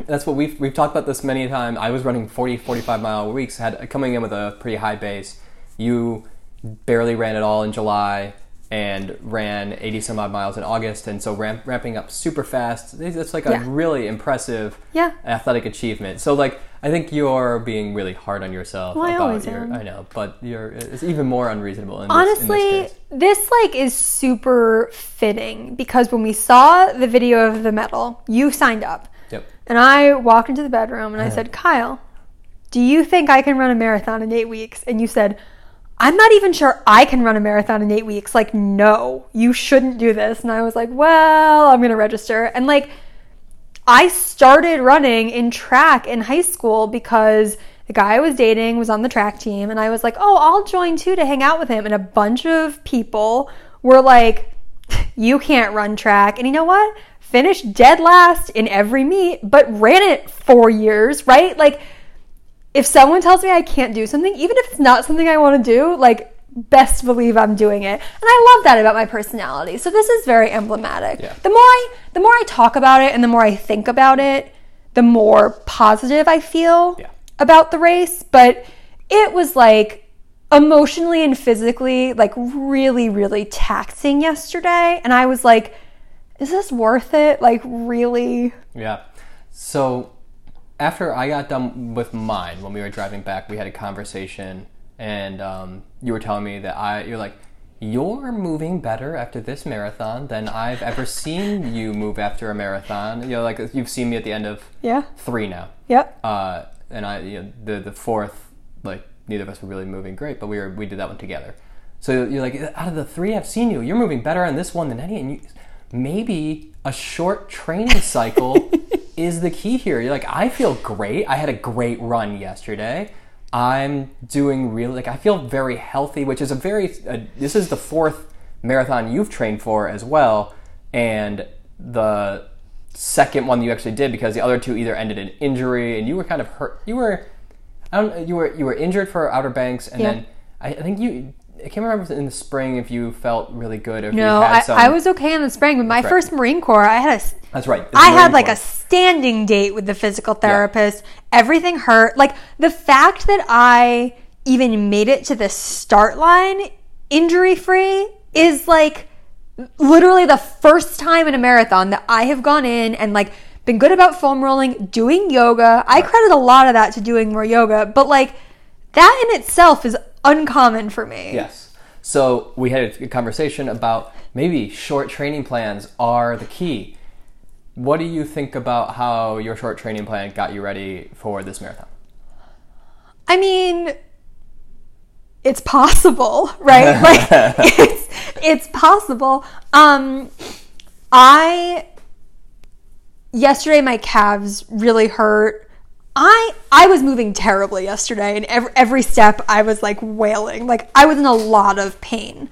S1: that's what we've we've talked about this many times. I was running 40 45 mile weeks had coming in with a pretty high base. You barely ran at all in July and ran 80 some odd miles in August and so ramp, ramping up super fast. It's like a
S2: Yeah.
S1: really impressive
S2: Yeah.
S1: athletic achievement. So like I think you're being really hard on yourself
S2: Well, I
S1: about
S2: always
S1: your
S2: am.
S1: I know, but you're it's even more unreasonable in this, in
S2: Honestly,
S1: this
S2: this like is super fitting because when we saw the video of the medal, you signed up.
S1: Yep.
S2: And I walked into the bedroom and I said, Kyle, do you think I can run a marathon in eight weeks? And you said, I'm not even sure I can run a marathon in eight weeks. Like, no, you shouldn't do this. And I was like, well, I'm going to register. And like, I started running in track in high school because the guy I was dating was on the track team. And I was like, oh, I'll join too to hang out with him. And a bunch of people were like, you can't run track. And you know what? Finished dead last in every meet, but ran it four years, right? Like, if someone tells me I can't do something, even if it's not something I want to do, like best believe I'm doing it. And I love that about my personality. So this is very emblematic.
S1: Yeah.
S2: The more I the more I talk about it and the more I think about it, the more positive I feel
S1: Yeah.
S2: about the race, but it was like emotionally and physically like really really taxing yesterday and I was like is this worth it? Like really?
S1: Yeah. So after I got done with mine, when we were driving back, we had a conversation, and um, you were telling me that I, you're like, you're moving better after this marathon than I've ever seen you move after a marathon. You know, like you've seen me at the end of
S2: Yeah.
S1: three now.
S2: Yep.
S1: Uh, and I, you know, the the fourth, like neither of us were really moving great, but we were we did that one together. So you're like, out of the three I've seen you, you're moving better on this one than any. And you, maybe a short training cycle is the key here. You're like, I feel great. I had a great run yesterday. I'm doing really like I feel very healthy, which is a very. Uh, this is the fourth marathon you've trained for as well, and the second one that you actually did because the other two either ended in injury and you were kind of hurt. You were, I don't. You were you were injured for Outer Banks, and
S2: Yeah.
S1: then I, I think you. I can't remember if it was in the spring if you felt really good or if
S2: No,
S1: you had
S2: I,
S1: some.
S2: I was okay in the spring, but my
S1: right.
S2: first Marine Corps, I had a
S1: That's right.
S2: I had like a standing date with the physical therapist. Everything hurt. Like the fact that I even made it to the start line injury free is like literally the first time in a marathon that I have gone in and like been good about foam rolling, doing yoga. I credit a lot of that to doing more yoga, but like that in itself is uncommon for me.
S1: Yes. So we had a conversation about maybe short training plans are the key. What do you think about how your short training plan got you ready for this marathon?
S2: I mean, it's possible, right? like it's it's possible. Um I yesterday my calves really hurt. I I was moving terribly yesterday and every every step I was like wailing. Like I was in a lot of pain.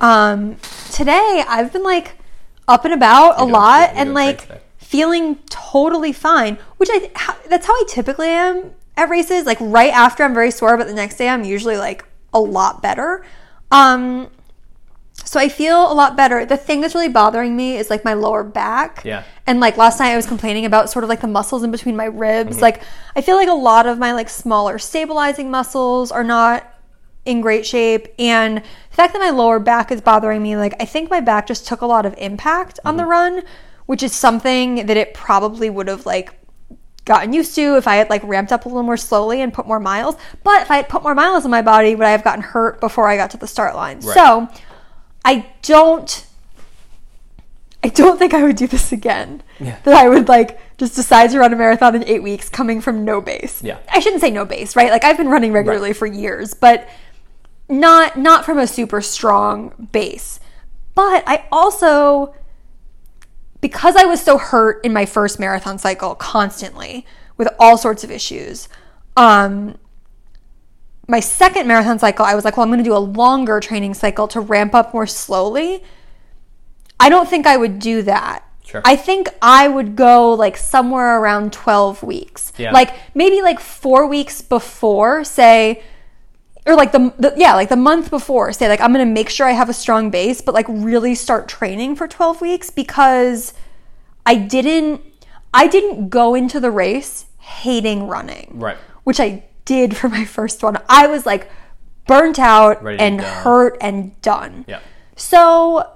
S2: Um today I've been like up and about a lot and like. Feeling totally fine, which I that's how I typically am at races. Like right after I'm very sore, but the next day I'm usually like a lot better. Um, so I feel a lot better. The thing that's really bothering me is like my lower back.
S1: Yeah.
S2: And like last night I was complaining about sort of like the muscles in between my ribs.
S1: Mm-hmm.
S2: Like I feel like a lot of my like smaller stabilizing muscles are not in great shape and the fact that my lower back is bothering me like i think my back just took a lot of impact on
S1: Mm-hmm.
S2: the run which is something that it probably would have like gotten used to if i had like ramped up a little more slowly and put more miles but if i had put more miles in my body would i have gotten hurt before i got to the start line
S1: Right.
S2: so i don't i don't think i would do this again
S1: Yeah.
S2: that i would like just decide to run a marathon in eight weeks coming from no base
S1: Yeah.
S2: i shouldn't say no base right like i've been running regularly for years but not not from a super strong base. But I also because I was so hurt in my first marathon cycle constantly with all sorts of issues. Um my second marathon cycle, I was like, well, I'm going to do a longer training cycle to ramp up more slowly. I don't think I would do that.
S1: Sure.
S2: I think I would go like somewhere around 12 weeks.
S1: Yeah.
S2: Like maybe like 4 weeks before, say or like the, the yeah, like the month before, say like I'm going to make sure I have a strong base, but like really start training for 12 weeks because I didn't I didn't go into the race hating running
S1: Right.
S2: which I did for my first one. I was like burnt out
S1: Ready
S2: and hurt and done.
S1: Yeah.
S2: So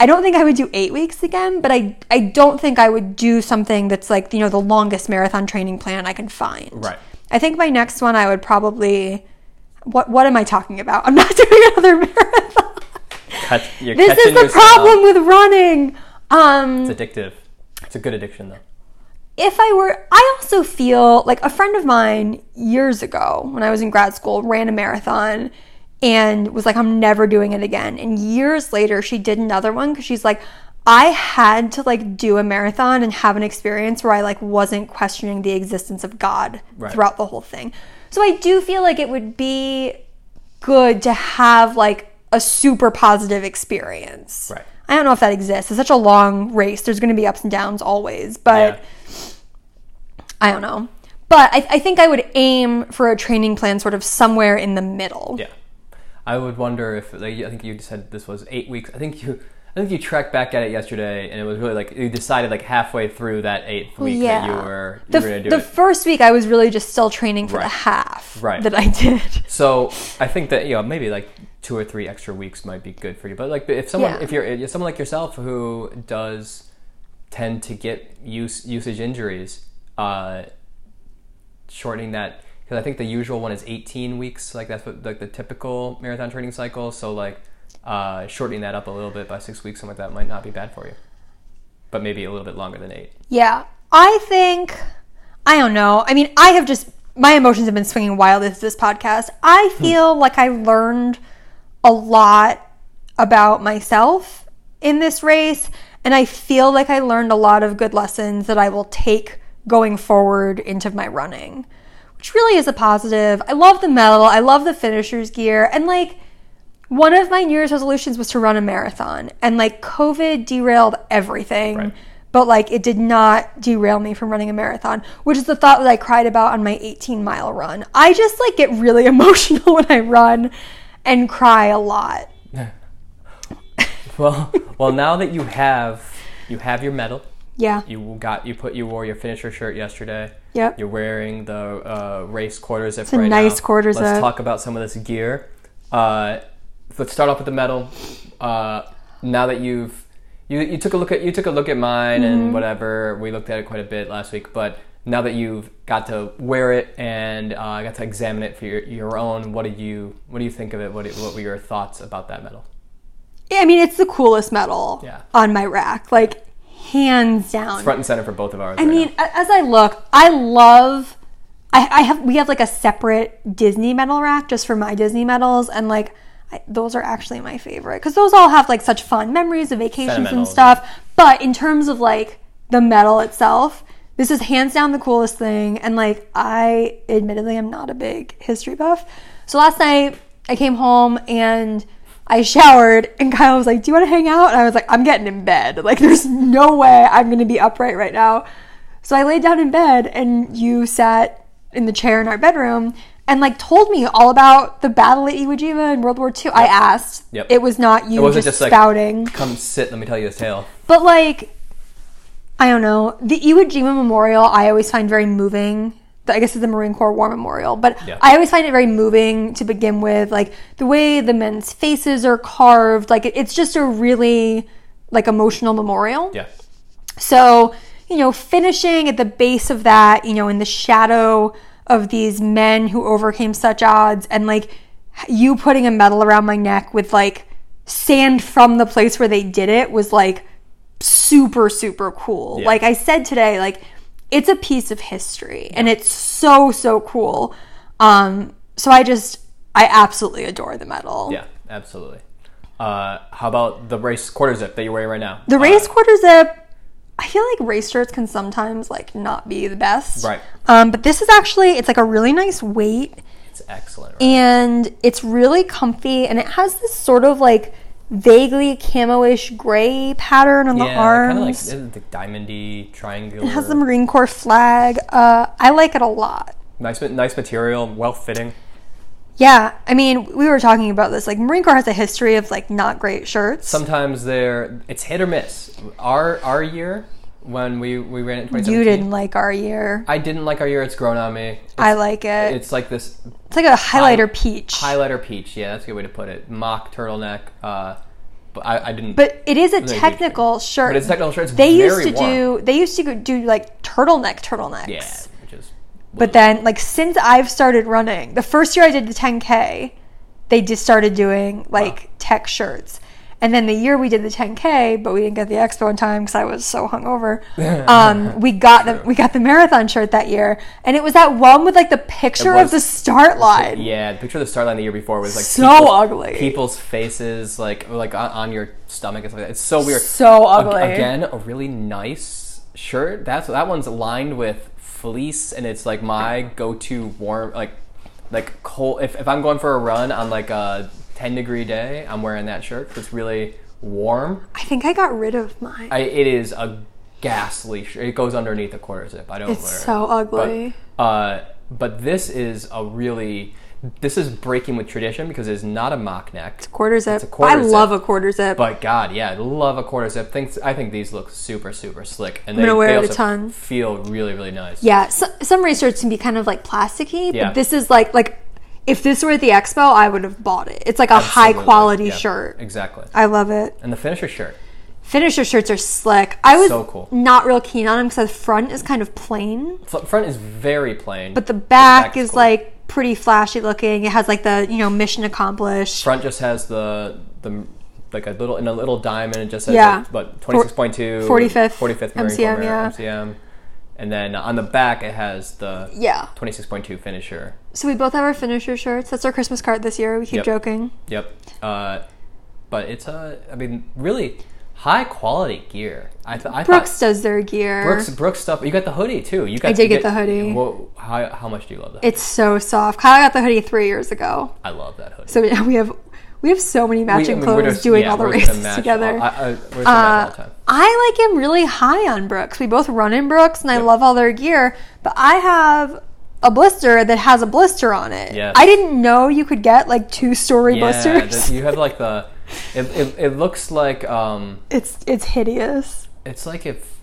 S2: I don't think I would do eight weeks again, but I I don't think I would do something that's like you know the longest marathon training plan I can find.
S1: Right.
S2: I think my next one I would probably what what am I talking about? I'm not doing another marathon.
S1: Cut,
S2: This is the
S1: yourself.
S2: problem with running. Um,
S1: It's addictive. It's a good addiction, though.
S2: if I were, I also feel like a friend of mine years ago when I was in grad school ran a marathon and was like, I'm never doing it again. And years later, she did another one because she's like, I had to like do a marathon and have an experience where I like wasn't questioning the existence of God
S1: Right.
S2: throughout the whole thing. So I do feel like it would be good to have like a super positive experience.
S1: Right.
S2: I don't know if that exists. It's such a long race. There's going to be ups and downs always, but
S1: Yeah.
S2: I don't know. but I, I think I would aim for a training plan sort of somewhere in the middle.
S1: Yeah, I would wonder if like, I think you said this was eight weeks. I think you. I think you tracked back at it yesterday, and it was really like you decided like halfway through that eighth week that you were you
S2: the,
S1: were gonna do
S2: the first week I was really just still training for the half
S1: Right.
S2: that I did.
S1: So I think that you know maybe like two or three extra weeks might be good for you. But like if someone
S2: Yeah.
S1: if you're if someone like yourself who does tend to get use usage injuries, uh, shortening that because I think the usual one is 18 weeks. Like that's what like the typical marathon training cycle. So like uh, shortening that up a little bit by six weeks, something like that might not be bad for you. But maybe a little bit longer than eight.
S2: Yeah, I think I don't know. I mean, I have just my emotions have been swinging wild with this podcast. I feel like I learned a lot about myself in this race, and I feel like I learned a lot of good lessons that I will take going forward into my running, which really is a positive. I love the medal. I love the finishers gear, and like one of my New Year's resolutions was to run a marathon, and like COVID derailed everything.
S1: Right.
S2: But like it did not derail me from running a marathon, which is the thought that I cried about on my 18 mile run. I just like get really emotional when I run and cry a lot.
S1: Well, well, now that you have you have your medal,
S2: Yeah.
S1: you got you put you wore your finisher shirt yesterday.
S2: Yep.
S1: You're wearing the uh, race quarter zip
S2: a
S1: right
S2: nice
S1: now.
S2: quarter
S1: Let's
S2: zip.
S1: talk about some of this gear. Uh, let's start off with the medal. Uh, now that you've you, you took a look at you took a look at mine
S2: Mm-hmm.
S1: and whatever we looked at it quite a bit last week, but now that you've got to wear it and uh, got to examine it for your, your own, what did you what do you think of it? What do- what were your thoughts about that medal?
S2: Yeah, I mean, it's the coolest medal
S1: Yeah.
S2: on my rack, like hands down.
S1: Front and center for both of ours.
S2: I mean, a- as I look, I love. I, I have we have like a separate Disney medal rack just for my Disney medals, and like I, those are actually my favorite because those all have like such fun memories of vacations and stuff. But in terms of like the medal itself, this is hands down the coolest thing. And like I admittedly am not a big history buff, so last night I came home and. I showered and Kyle was like, Do you want to hang out? And I was like, I'm getting in bed. Like, there's no way I'm going to be upright right now. So I laid down in bed and you sat in the chair in our bedroom and like told me all about the battle at Iwo Jima in World War II. I asked.
S1: Yep.
S2: It was not you
S1: it wasn't
S2: just,
S1: just like
S2: spouting.
S1: come sit, let me tell you this tale.
S2: But like, I don't know. The Iwo Jima Memorial I always find very moving. I guess it's the Marine Corps War Memorial, but
S1: Yeah.
S2: I always find it very moving to begin with. Like the way the men's faces are carved, like it's just a really like emotional memorial.
S1: Yeah.
S2: So, you know, finishing at the base of that, you know, in the shadow of these men who overcame such odds, and like you putting a medal around my neck with like sand from the place where they did it was like super, super cool.
S1: Yeah.
S2: Like I said today, like it's a piece of history and it's so, so cool. Um, so I just, I absolutely adore the medal.
S1: Yeah, absolutely. Uh, how about the race quarter zip that you're wearing right now?
S2: The race quarter zip, I feel like race shirts can sometimes like not be the best.
S1: Right.
S2: Um, but this is actually it's like a really nice weight
S1: It's excellent. Right?
S2: and it's really comfy and it has this sort of like vaguely camo-ish gray pattern on the
S1: yeah,
S2: arms.
S1: kind of like the diamondy triangular.
S2: it has the Marine Corps flag. Uh, I like it a lot.
S1: nice, nice material, well fitting.
S2: Yeah, I mean, we were talking about this. Like, Marine Corps has a history of like not great shirts.
S1: Sometimes they're it's hit or miss. Our our year when we we ran it in 2017.
S2: you didn't like our year.
S1: I didn't like our year. It's grown on me. It's,
S2: I like it.
S1: It's like this
S2: It's like a highlighter peach.
S1: highlighter peach. Yeah, that's a good way to put it. Mock turtleneck. Uh, but I, I didn't.
S2: But it is a technical shirt.
S1: But it's a technical shirt. It's
S2: they used to
S1: warm.
S2: do. They used to do like turtleneck turtlenecks.
S1: yeah,
S2: But then, like since I've started running, the first year I did the 10k, they just started doing like tech shirts. And then the year we did the 10k, but we didn't get the expo in time because I was so hungover. Um, we got the we got the marathon shirt that year, and it was that one with like the picture
S1: It
S2: of the start line.
S1: Yeah, the picture of the start line the year before was like
S2: So
S1: people's-
S2: ugly.
S1: People's faces like like on, on your stomach and stuff like that. It's so weird.
S2: So ugly.
S1: Again, a really nice shirt. That's that one's lined with fleece, and it's like my go-to warm like like cold. If if I'm going for a run on like a 10 degree day, I'm wearing that shirt. It's really warm.
S2: I think I got rid of mine.
S1: I, it is a ghastly. Shirt. It goes underneath a quarter zip. I don't
S2: It's
S1: wear it.
S2: so ugly.
S1: But, uh, but this is a really this is breaking with tradition because it's not a mock neck.
S2: quarter zip.
S1: It's a quarter zip.
S2: I
S1: zip.
S2: love a quarter zip.
S1: But God, yeah, I love a quarter zip. Thinks I think these look super super slick, and they,
S2: gonna wear
S1: they
S2: it a ton.
S1: feel really really nice.
S2: yeah, so, some shirts can be kind of like plasticky,
S1: Yeah.
S2: but this is like like if this were at the expo, I would have bought it. It's like a high quality
S1: Yeah,
S2: shirt.
S1: Exactly.
S2: I love it.
S1: And the finisher shirt.
S2: Finisher shirts are slick. I was
S1: So cool.
S2: not real keen on them because the front is kind of plain,
S1: F- front is very plain,
S2: but the back,
S1: back
S2: is
S1: cool.
S2: like pretty flashy looking. It has like the you know mission accomplished.
S1: front just has the the like a little in a little diamond. It just says
S2: Yeah.
S1: like, what twenty six point two
S2: 45th
S1: 45th Marine
S2: MCM,
S1: Corps
S2: yeah.
S1: MCM, and then on the back it has the
S2: Yeah.
S1: twenty six point two finisher.
S2: So we both have our finisher shirts. That's our Christmas card this year. We keep
S1: Yep.
S2: joking.
S1: Yep. Uh, but it's a I mean really high quality gear. I, th- I
S2: Brooks
S1: thought
S2: does their gear.
S1: Brooks Brooks stuff. You got the hoodie too. You got
S2: I did
S1: you
S2: get the hoodie.
S1: Whoa, how how much do you love that?
S2: It's so soft. Kyle got the hoodie three years ago.
S1: I love that hoodie.
S2: So yeah, we have we have so many
S1: We-
S2: matching
S1: I mean,
S2: clothes
S1: just-
S2: doing
S1: yeah,
S2: all the races together.
S1: all- I, I, we're just all the time.
S2: Uh, I like him really high on Brooks. We both run in Brooks, and I love all their gear. But I have a blister that has a blister on it.
S1: Yes.
S2: I didn't know you could get like two story
S1: Yeah,
S2: blisters.
S1: the- you have like the. It, it, it looks like um,
S2: it's it's hideous.
S1: it's like if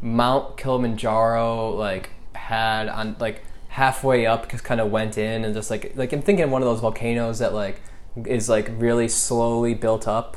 S1: Mount Kilimanjaro like had on like halfway up just kind of went in and just like like I'm thinking one of those volcanoes that like is like really slowly built up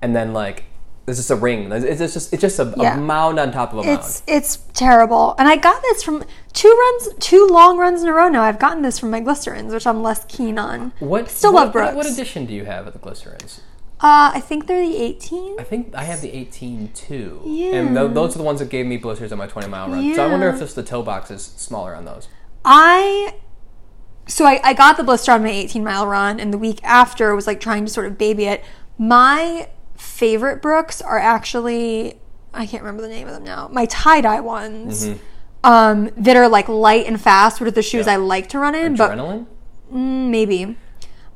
S1: and then like there's just a ring. It's it's just it's just a,
S2: Yeah.
S1: a mound on top of a mound.
S2: It's it's terrible. And I got this from two runs, two long runs in a row now. I've gotten this from my glycerins, which I'm less keen on.
S1: What
S2: Still
S1: what,
S2: love
S1: what- What
S2: Brooks.
S1: edition do you have at the Glycerins?
S2: Uh, I think they're the 18.
S1: I think I have the 18 too.
S2: Yeah.
S1: And th- those are the ones that gave me blisters on my 20 mile run. Yeah. So I wonder if just the toe box is smaller on those.
S2: I so I, I got the blister on my 18 mile run, and the week after was like trying to sort of baby it. My favorite Brooks are actually I can't remember the name of them now. My tie dye ones. Um, that are like light and fast, which are the shoes
S1: Mm-hmm. Yeah.
S2: I like to run in, but
S1: Adrenaline?
S2: maybe.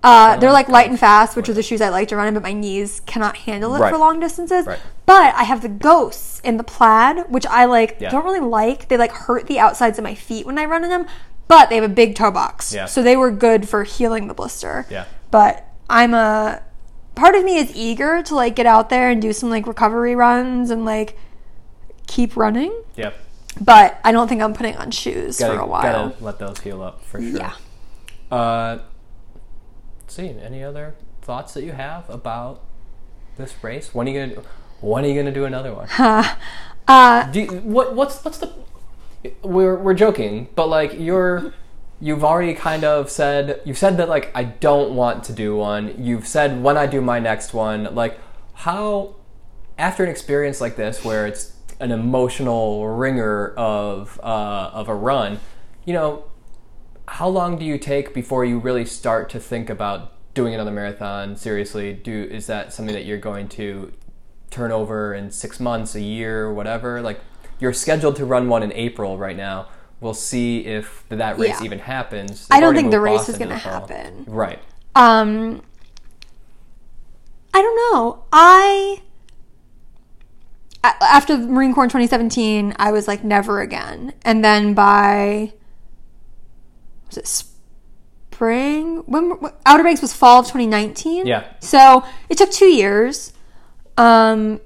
S2: Uh, they're like light and fast, which are the shoes I like to run in, but my knees cannot handle it
S1: Right.
S2: for long distances.
S1: Right.
S2: But I have the ghosts in the plaid, which I like
S1: Yeah.
S2: don't really like. They like hurt the outsides of my feet when I run in them, but they have a big toe box.
S1: Yeah.
S2: So they were good for healing the blister.
S1: Yeah.
S2: But I'm a part of me is eager to like get out there and do some like recovery runs and like keep running.
S1: Yep.
S2: But I don't think I'm putting on shoes
S1: Gotta,
S2: for a while.
S1: gotta let those heal up for sure.
S2: Yeah.
S1: Uh, let's see, any other thoughts that you have about this race? When are you gonna? When are you gonna do another one?
S2: Uh,
S1: Do you, what? What's what's the? We're we're joking, but like you're, you've already kind of said you've said that like I don't want to do one. You've said when I do my next one, like how after an experience like this where it's an emotional wringer of uh, of a run, you know, how long do you take before you really start to think about doing another marathon seriously? Do is that something that you're going to turn over in six months, a year, whatever? Like you're scheduled to run one in April right now. We'll see if that race
S2: Yeah.
S1: even happens.
S2: I
S1: They've
S2: don't think the race
S1: Boston
S2: is
S1: the fall.
S2: happen.
S1: Right.
S2: Um, I don't know. I after the Marine Corps in 2017, I was like never again, and then by was it spring when when- Outer Banks was fall of 2019?
S1: Yeah.
S2: So it took two years. Um,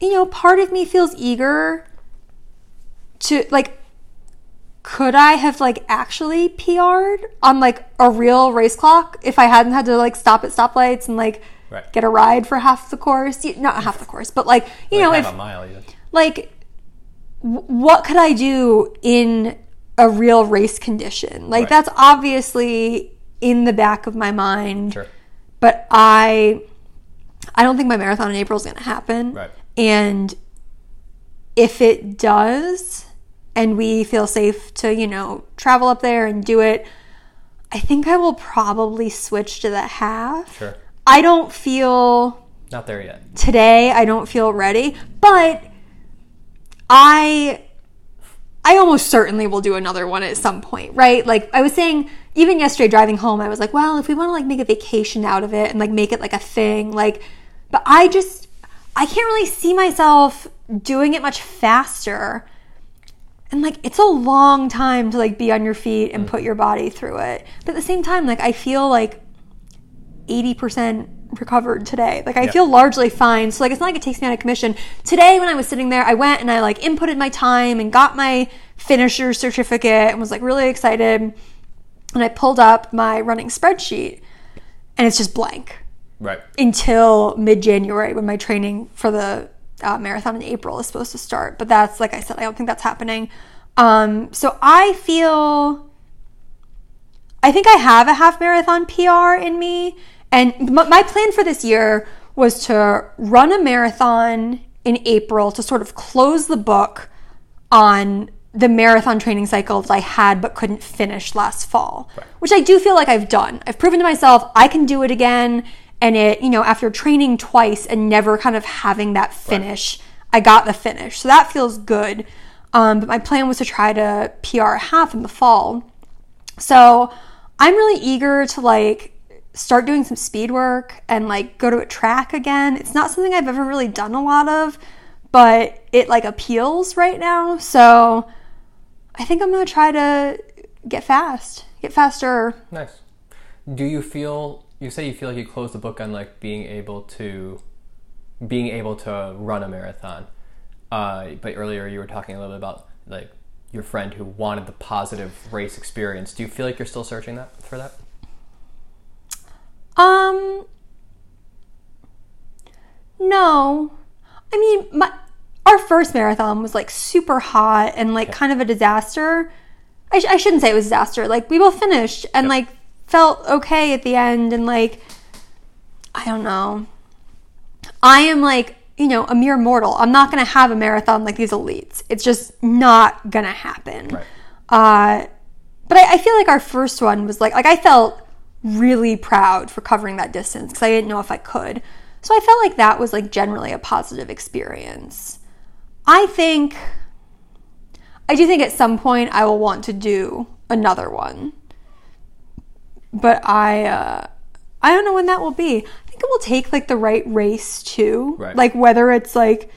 S2: you know, part of me feels eager to like could I have like actually PR'd on like a real race clock if I hadn't had to like stop at stoplights and like
S1: Right.
S2: get a ride for half the course? Not half the course, but like you know,
S1: Like
S2: if
S1: a mile
S2: like what could I do in a real race condition? Like
S1: Right.
S2: that's obviously in the back of my mind.
S1: Sure.
S2: But I I don't think my marathon in April is going to happen.
S1: Right.
S2: And if it does and we feel safe to, you know, travel up there and do it, I think I will probably switch to the half.
S1: Sure.
S2: I don't feel
S1: Not there yet.
S2: today I don't feel ready, but I I almost certainly will do another one at some point, right? Like I was saying even yesterday driving home, I was like, well, if we want to like make a vacation out of it and like make it like a thing, like but I just I can't really see myself doing it much faster. And like it's a long time to like be on your feet and mm. put your body through it. But at the same time, like I feel like 80% recovered today. Like I feel largely fine. So like it's not like it takes me out of commission. Today when I was sitting there, I went and I like inputted my time and got my finisher certificate and was like really excited. And I pulled up my running spreadsheet and it's just blank
S1: Right.
S2: until mid January when my training for the uh, marathon in April is supposed to start. But that's, like I said, I don't think that's happening. Um, so I feel, I think I have a half marathon PR in me. And my plan for this year was to run a marathon in April to sort of close the book on the marathon training cycle that I had but couldn't finish last fall, which I do feel like I've done. I've proven to myself I can do it again. And it, you know, after training twice and never kind of having that finish, I got the finish. So that feels good. Um, but my plan was to try to PR half in the fall. So I'm really eager to like start doing some speed work and like go to a track again. It's not something I've ever really done a lot of, but it like appeals right now. So I think I'm gonna try to get fast, get faster.
S1: Nice. Do you feel? You say you feel like you closed the book on like being able to, being able to run a marathon. Uh, but earlier you were talking a little bit about like your friend who wanted the positive race experience. Do you feel like you're still searching that for that?
S2: Um, no. I mean, my our first marathon was like super hot and like kind of a disaster. I, sh- I shouldn't say it was a disaster. Like we both finished and like felt okay at the end and like I don't know. I am like you know a mere mortal. I'm not gonna have a marathon like these elites. It's just not gonna happen.
S1: Right.
S2: Uh, but I, I feel like our first one was like like I felt really proud for covering that distance because I didn't know if I could. So I felt like that was like generally a positive experience. I think I do think at some point I will want to do another one. But I uh I don't know when that will be. I think it will take like the right race too.
S1: Right.
S2: Like whether it's like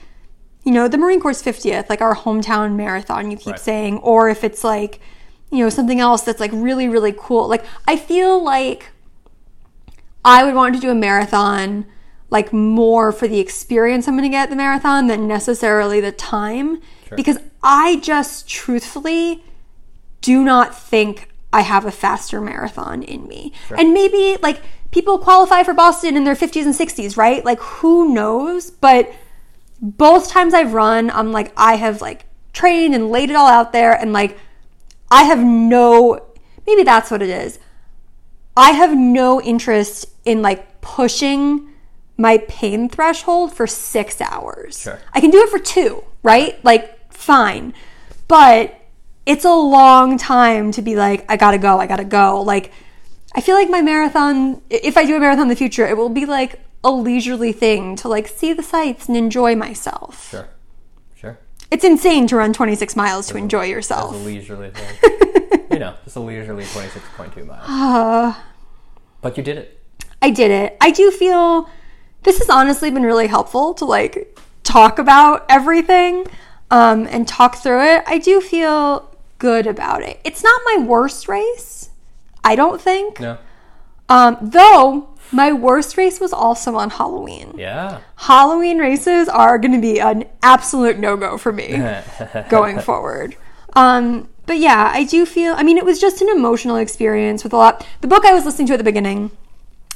S2: you know, the Marine Corps 50th, like our hometown marathon, you keep
S1: Right.
S2: saying, or if it's like, you know, something else that's like really, really cool. Like, I feel like I would want to do a marathon like more for the experience I'm going to get at the marathon than necessarily the time because I just truthfully do not think I have a faster marathon in me. And maybe like people qualify for Boston in their 50s and 60s, right? Like who knows? But both times I've run, I'm like I have like trained and laid it all out there and like I have no maybe that's what it is. I have no interest in like pushing my pain threshold for six hours.
S1: Sure.
S2: I can do it for two, right? Like, fine. But it's a long time to be like, I gotta go, I gotta go. Like, I feel like my marathon, if I do a marathon in the future, it will be like a leisurely thing to like see the sights and enjoy myself.
S1: Sure.
S2: It's insane to run 26 miles to enjoy
S1: That's
S2: yourself.
S1: a leisurely thing. you know, just a leisurely 26.2 miles. but you did it.
S2: I did it. I do feel this has honestly been really helpful to like talk about everything um, and talk through it. I do feel good about it. It's not my worst race, I don't think.
S1: No.
S2: Um, though my worst race was also on Halloween.
S1: Yeah.
S2: Halloween races are going to be an absolute no go for me going forward. Um, but yeah, I do feel, I mean, it was just an emotional experience with a lot. The book I was listening to at the beginning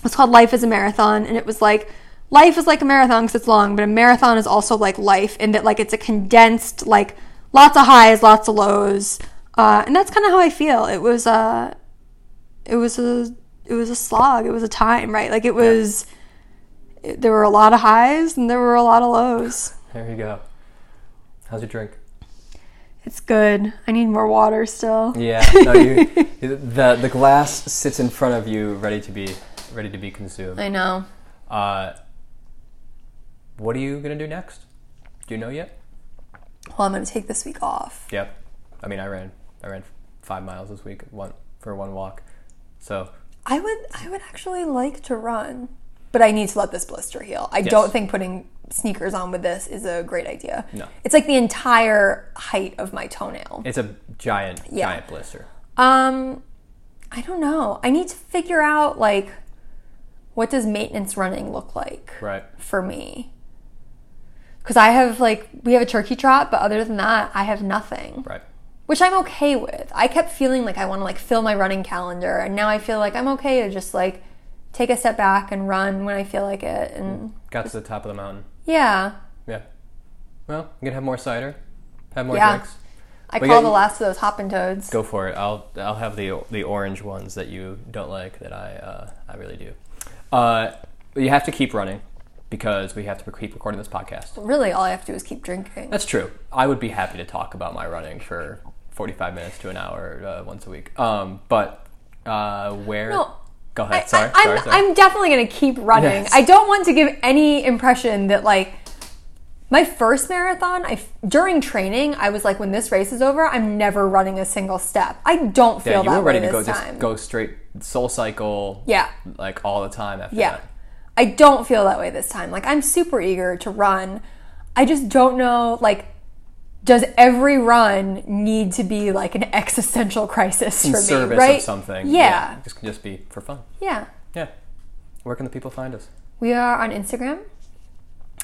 S2: was called Life is a Marathon, and it was like, life is like a marathon because it's long, but a marathon is also like life in that, like, it's a condensed, like, lots of highs, lots of lows. Uh, and that's kind of how I feel. It was, uh, it was a, it was a slog. It was a time, right? Like, it was, it- there were a lot of highs and there were a lot of lows.
S1: There you go. How's your drink?
S2: It's good. I need more water still.
S1: Yeah. No, you. the the glass sits in front of you, ready to be ready to be consumed.
S2: I know.
S1: Uh, what are you gonna do next? Do you know yet?
S2: Well, I'm going to take this week off.
S1: Yep. I mean, I ran I ran five miles this week one for one walk. So
S2: I would I would actually like to run, but I need to let this blister heal. I don't think putting sneakers on with this is a great idea.
S1: No.
S2: It's like the entire height of my toenail.
S1: It's a giant,
S2: Yeah.
S1: giant blister.
S2: Um, I don't know. I need to figure out like what does maintenance running look like
S1: Right.
S2: for me. Because I have like we have a turkey trot, but other than that, I have nothing,
S1: Right.
S2: Which I'm okay with. I kept feeling like I want to like fill my running calendar, and now I feel like I'm okay to just like take a step back and run when I feel like it. And
S1: Got to the top of the mountain.
S2: yeah,
S1: Yeah. Well, you can have more cider, have more
S2: Yeah.
S1: drinks.
S2: I
S1: We
S2: call
S1: got-
S2: the last of those hoppin' toads.
S1: Go for it. I'll I'll have the the orange ones that you don't like that I uh, I really do. Uh, you have to keep running because we have to keep recording this podcast.
S2: Really, all I have to do is keep drinking.
S1: That's true. I would be happy to talk about my running for 45 minutes to an hour uh, once a week. Um, but uh, where?
S2: No.
S1: Go
S2: I,
S1: ahead. Sorry.
S2: I,
S1: sorry,
S2: am
S1: sorry.
S2: I'm definitely going to keep running.
S1: Yes.
S2: I don't want to give any impression that like my first marathon, I during training, I was like, when this race is over, I'm never running a single step. I don't feel that.
S1: yeah, you
S2: that
S1: were ready to go
S2: time.
S1: just go straight SoulCycle.
S2: Yeah.
S1: Like all the time after
S2: yeah,
S1: that.
S2: I don't feel that way this time. Like I'm super eager to run. I just don't know like. Does every run need to be like an existential crisis
S1: In
S2: for
S1: service
S2: me? Right?
S1: of something.
S2: Yeah.
S1: Just can just be for fun.
S2: yeah.
S1: Yeah. Where can the people find us?
S2: We are on Instagram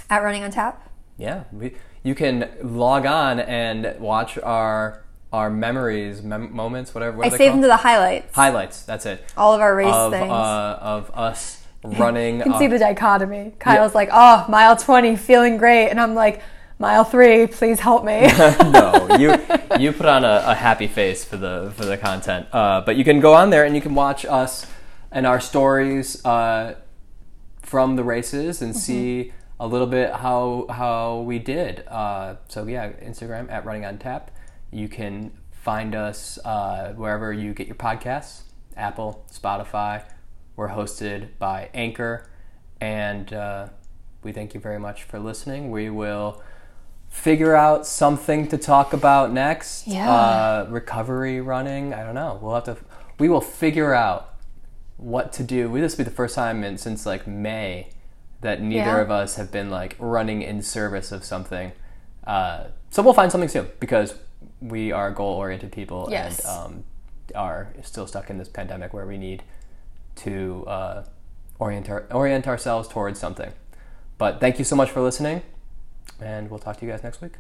S2: at Running on Tap.
S1: Yeah, we, you can log on and watch our our memories, mem- moments, whatever. What
S2: I saved them to the highlights.
S1: highlights. That's it.
S2: all of our race
S1: Of
S2: things.
S1: uh, of us running.
S2: you can see
S1: uh,
S2: the dichotomy. Kyle's like, "Oh, mile twenty, feeling great," and I'm like, "Mile three, please help me."
S1: no, you you put on a, a happy face for the for the content. Uh, but you can go on there and you can watch us and our stories uh, from the races and see a little bit how how we did. Uh, so yeah, Instagram at Running on Tap. You can find us uh, wherever you get your podcasts, Apple, Spotify. We're hosted by Anchor, and uh, we thank you very much for listening. We will figure out something to talk about next.
S2: Yeah.
S1: Uh, recovery running. I don't know. We'll have to. We will figure out what to do. We this will be the first time in since like May that neither
S2: Yeah.
S1: of us have been like running in service of something. Uh, so we'll find something soon because we are goal oriented people
S2: Yes.
S1: and um, are still stuck in this pandemic where we need to uh, orient our, orient ourselves towards something. But thank you so much for listening, and we'll talk to you guys next week.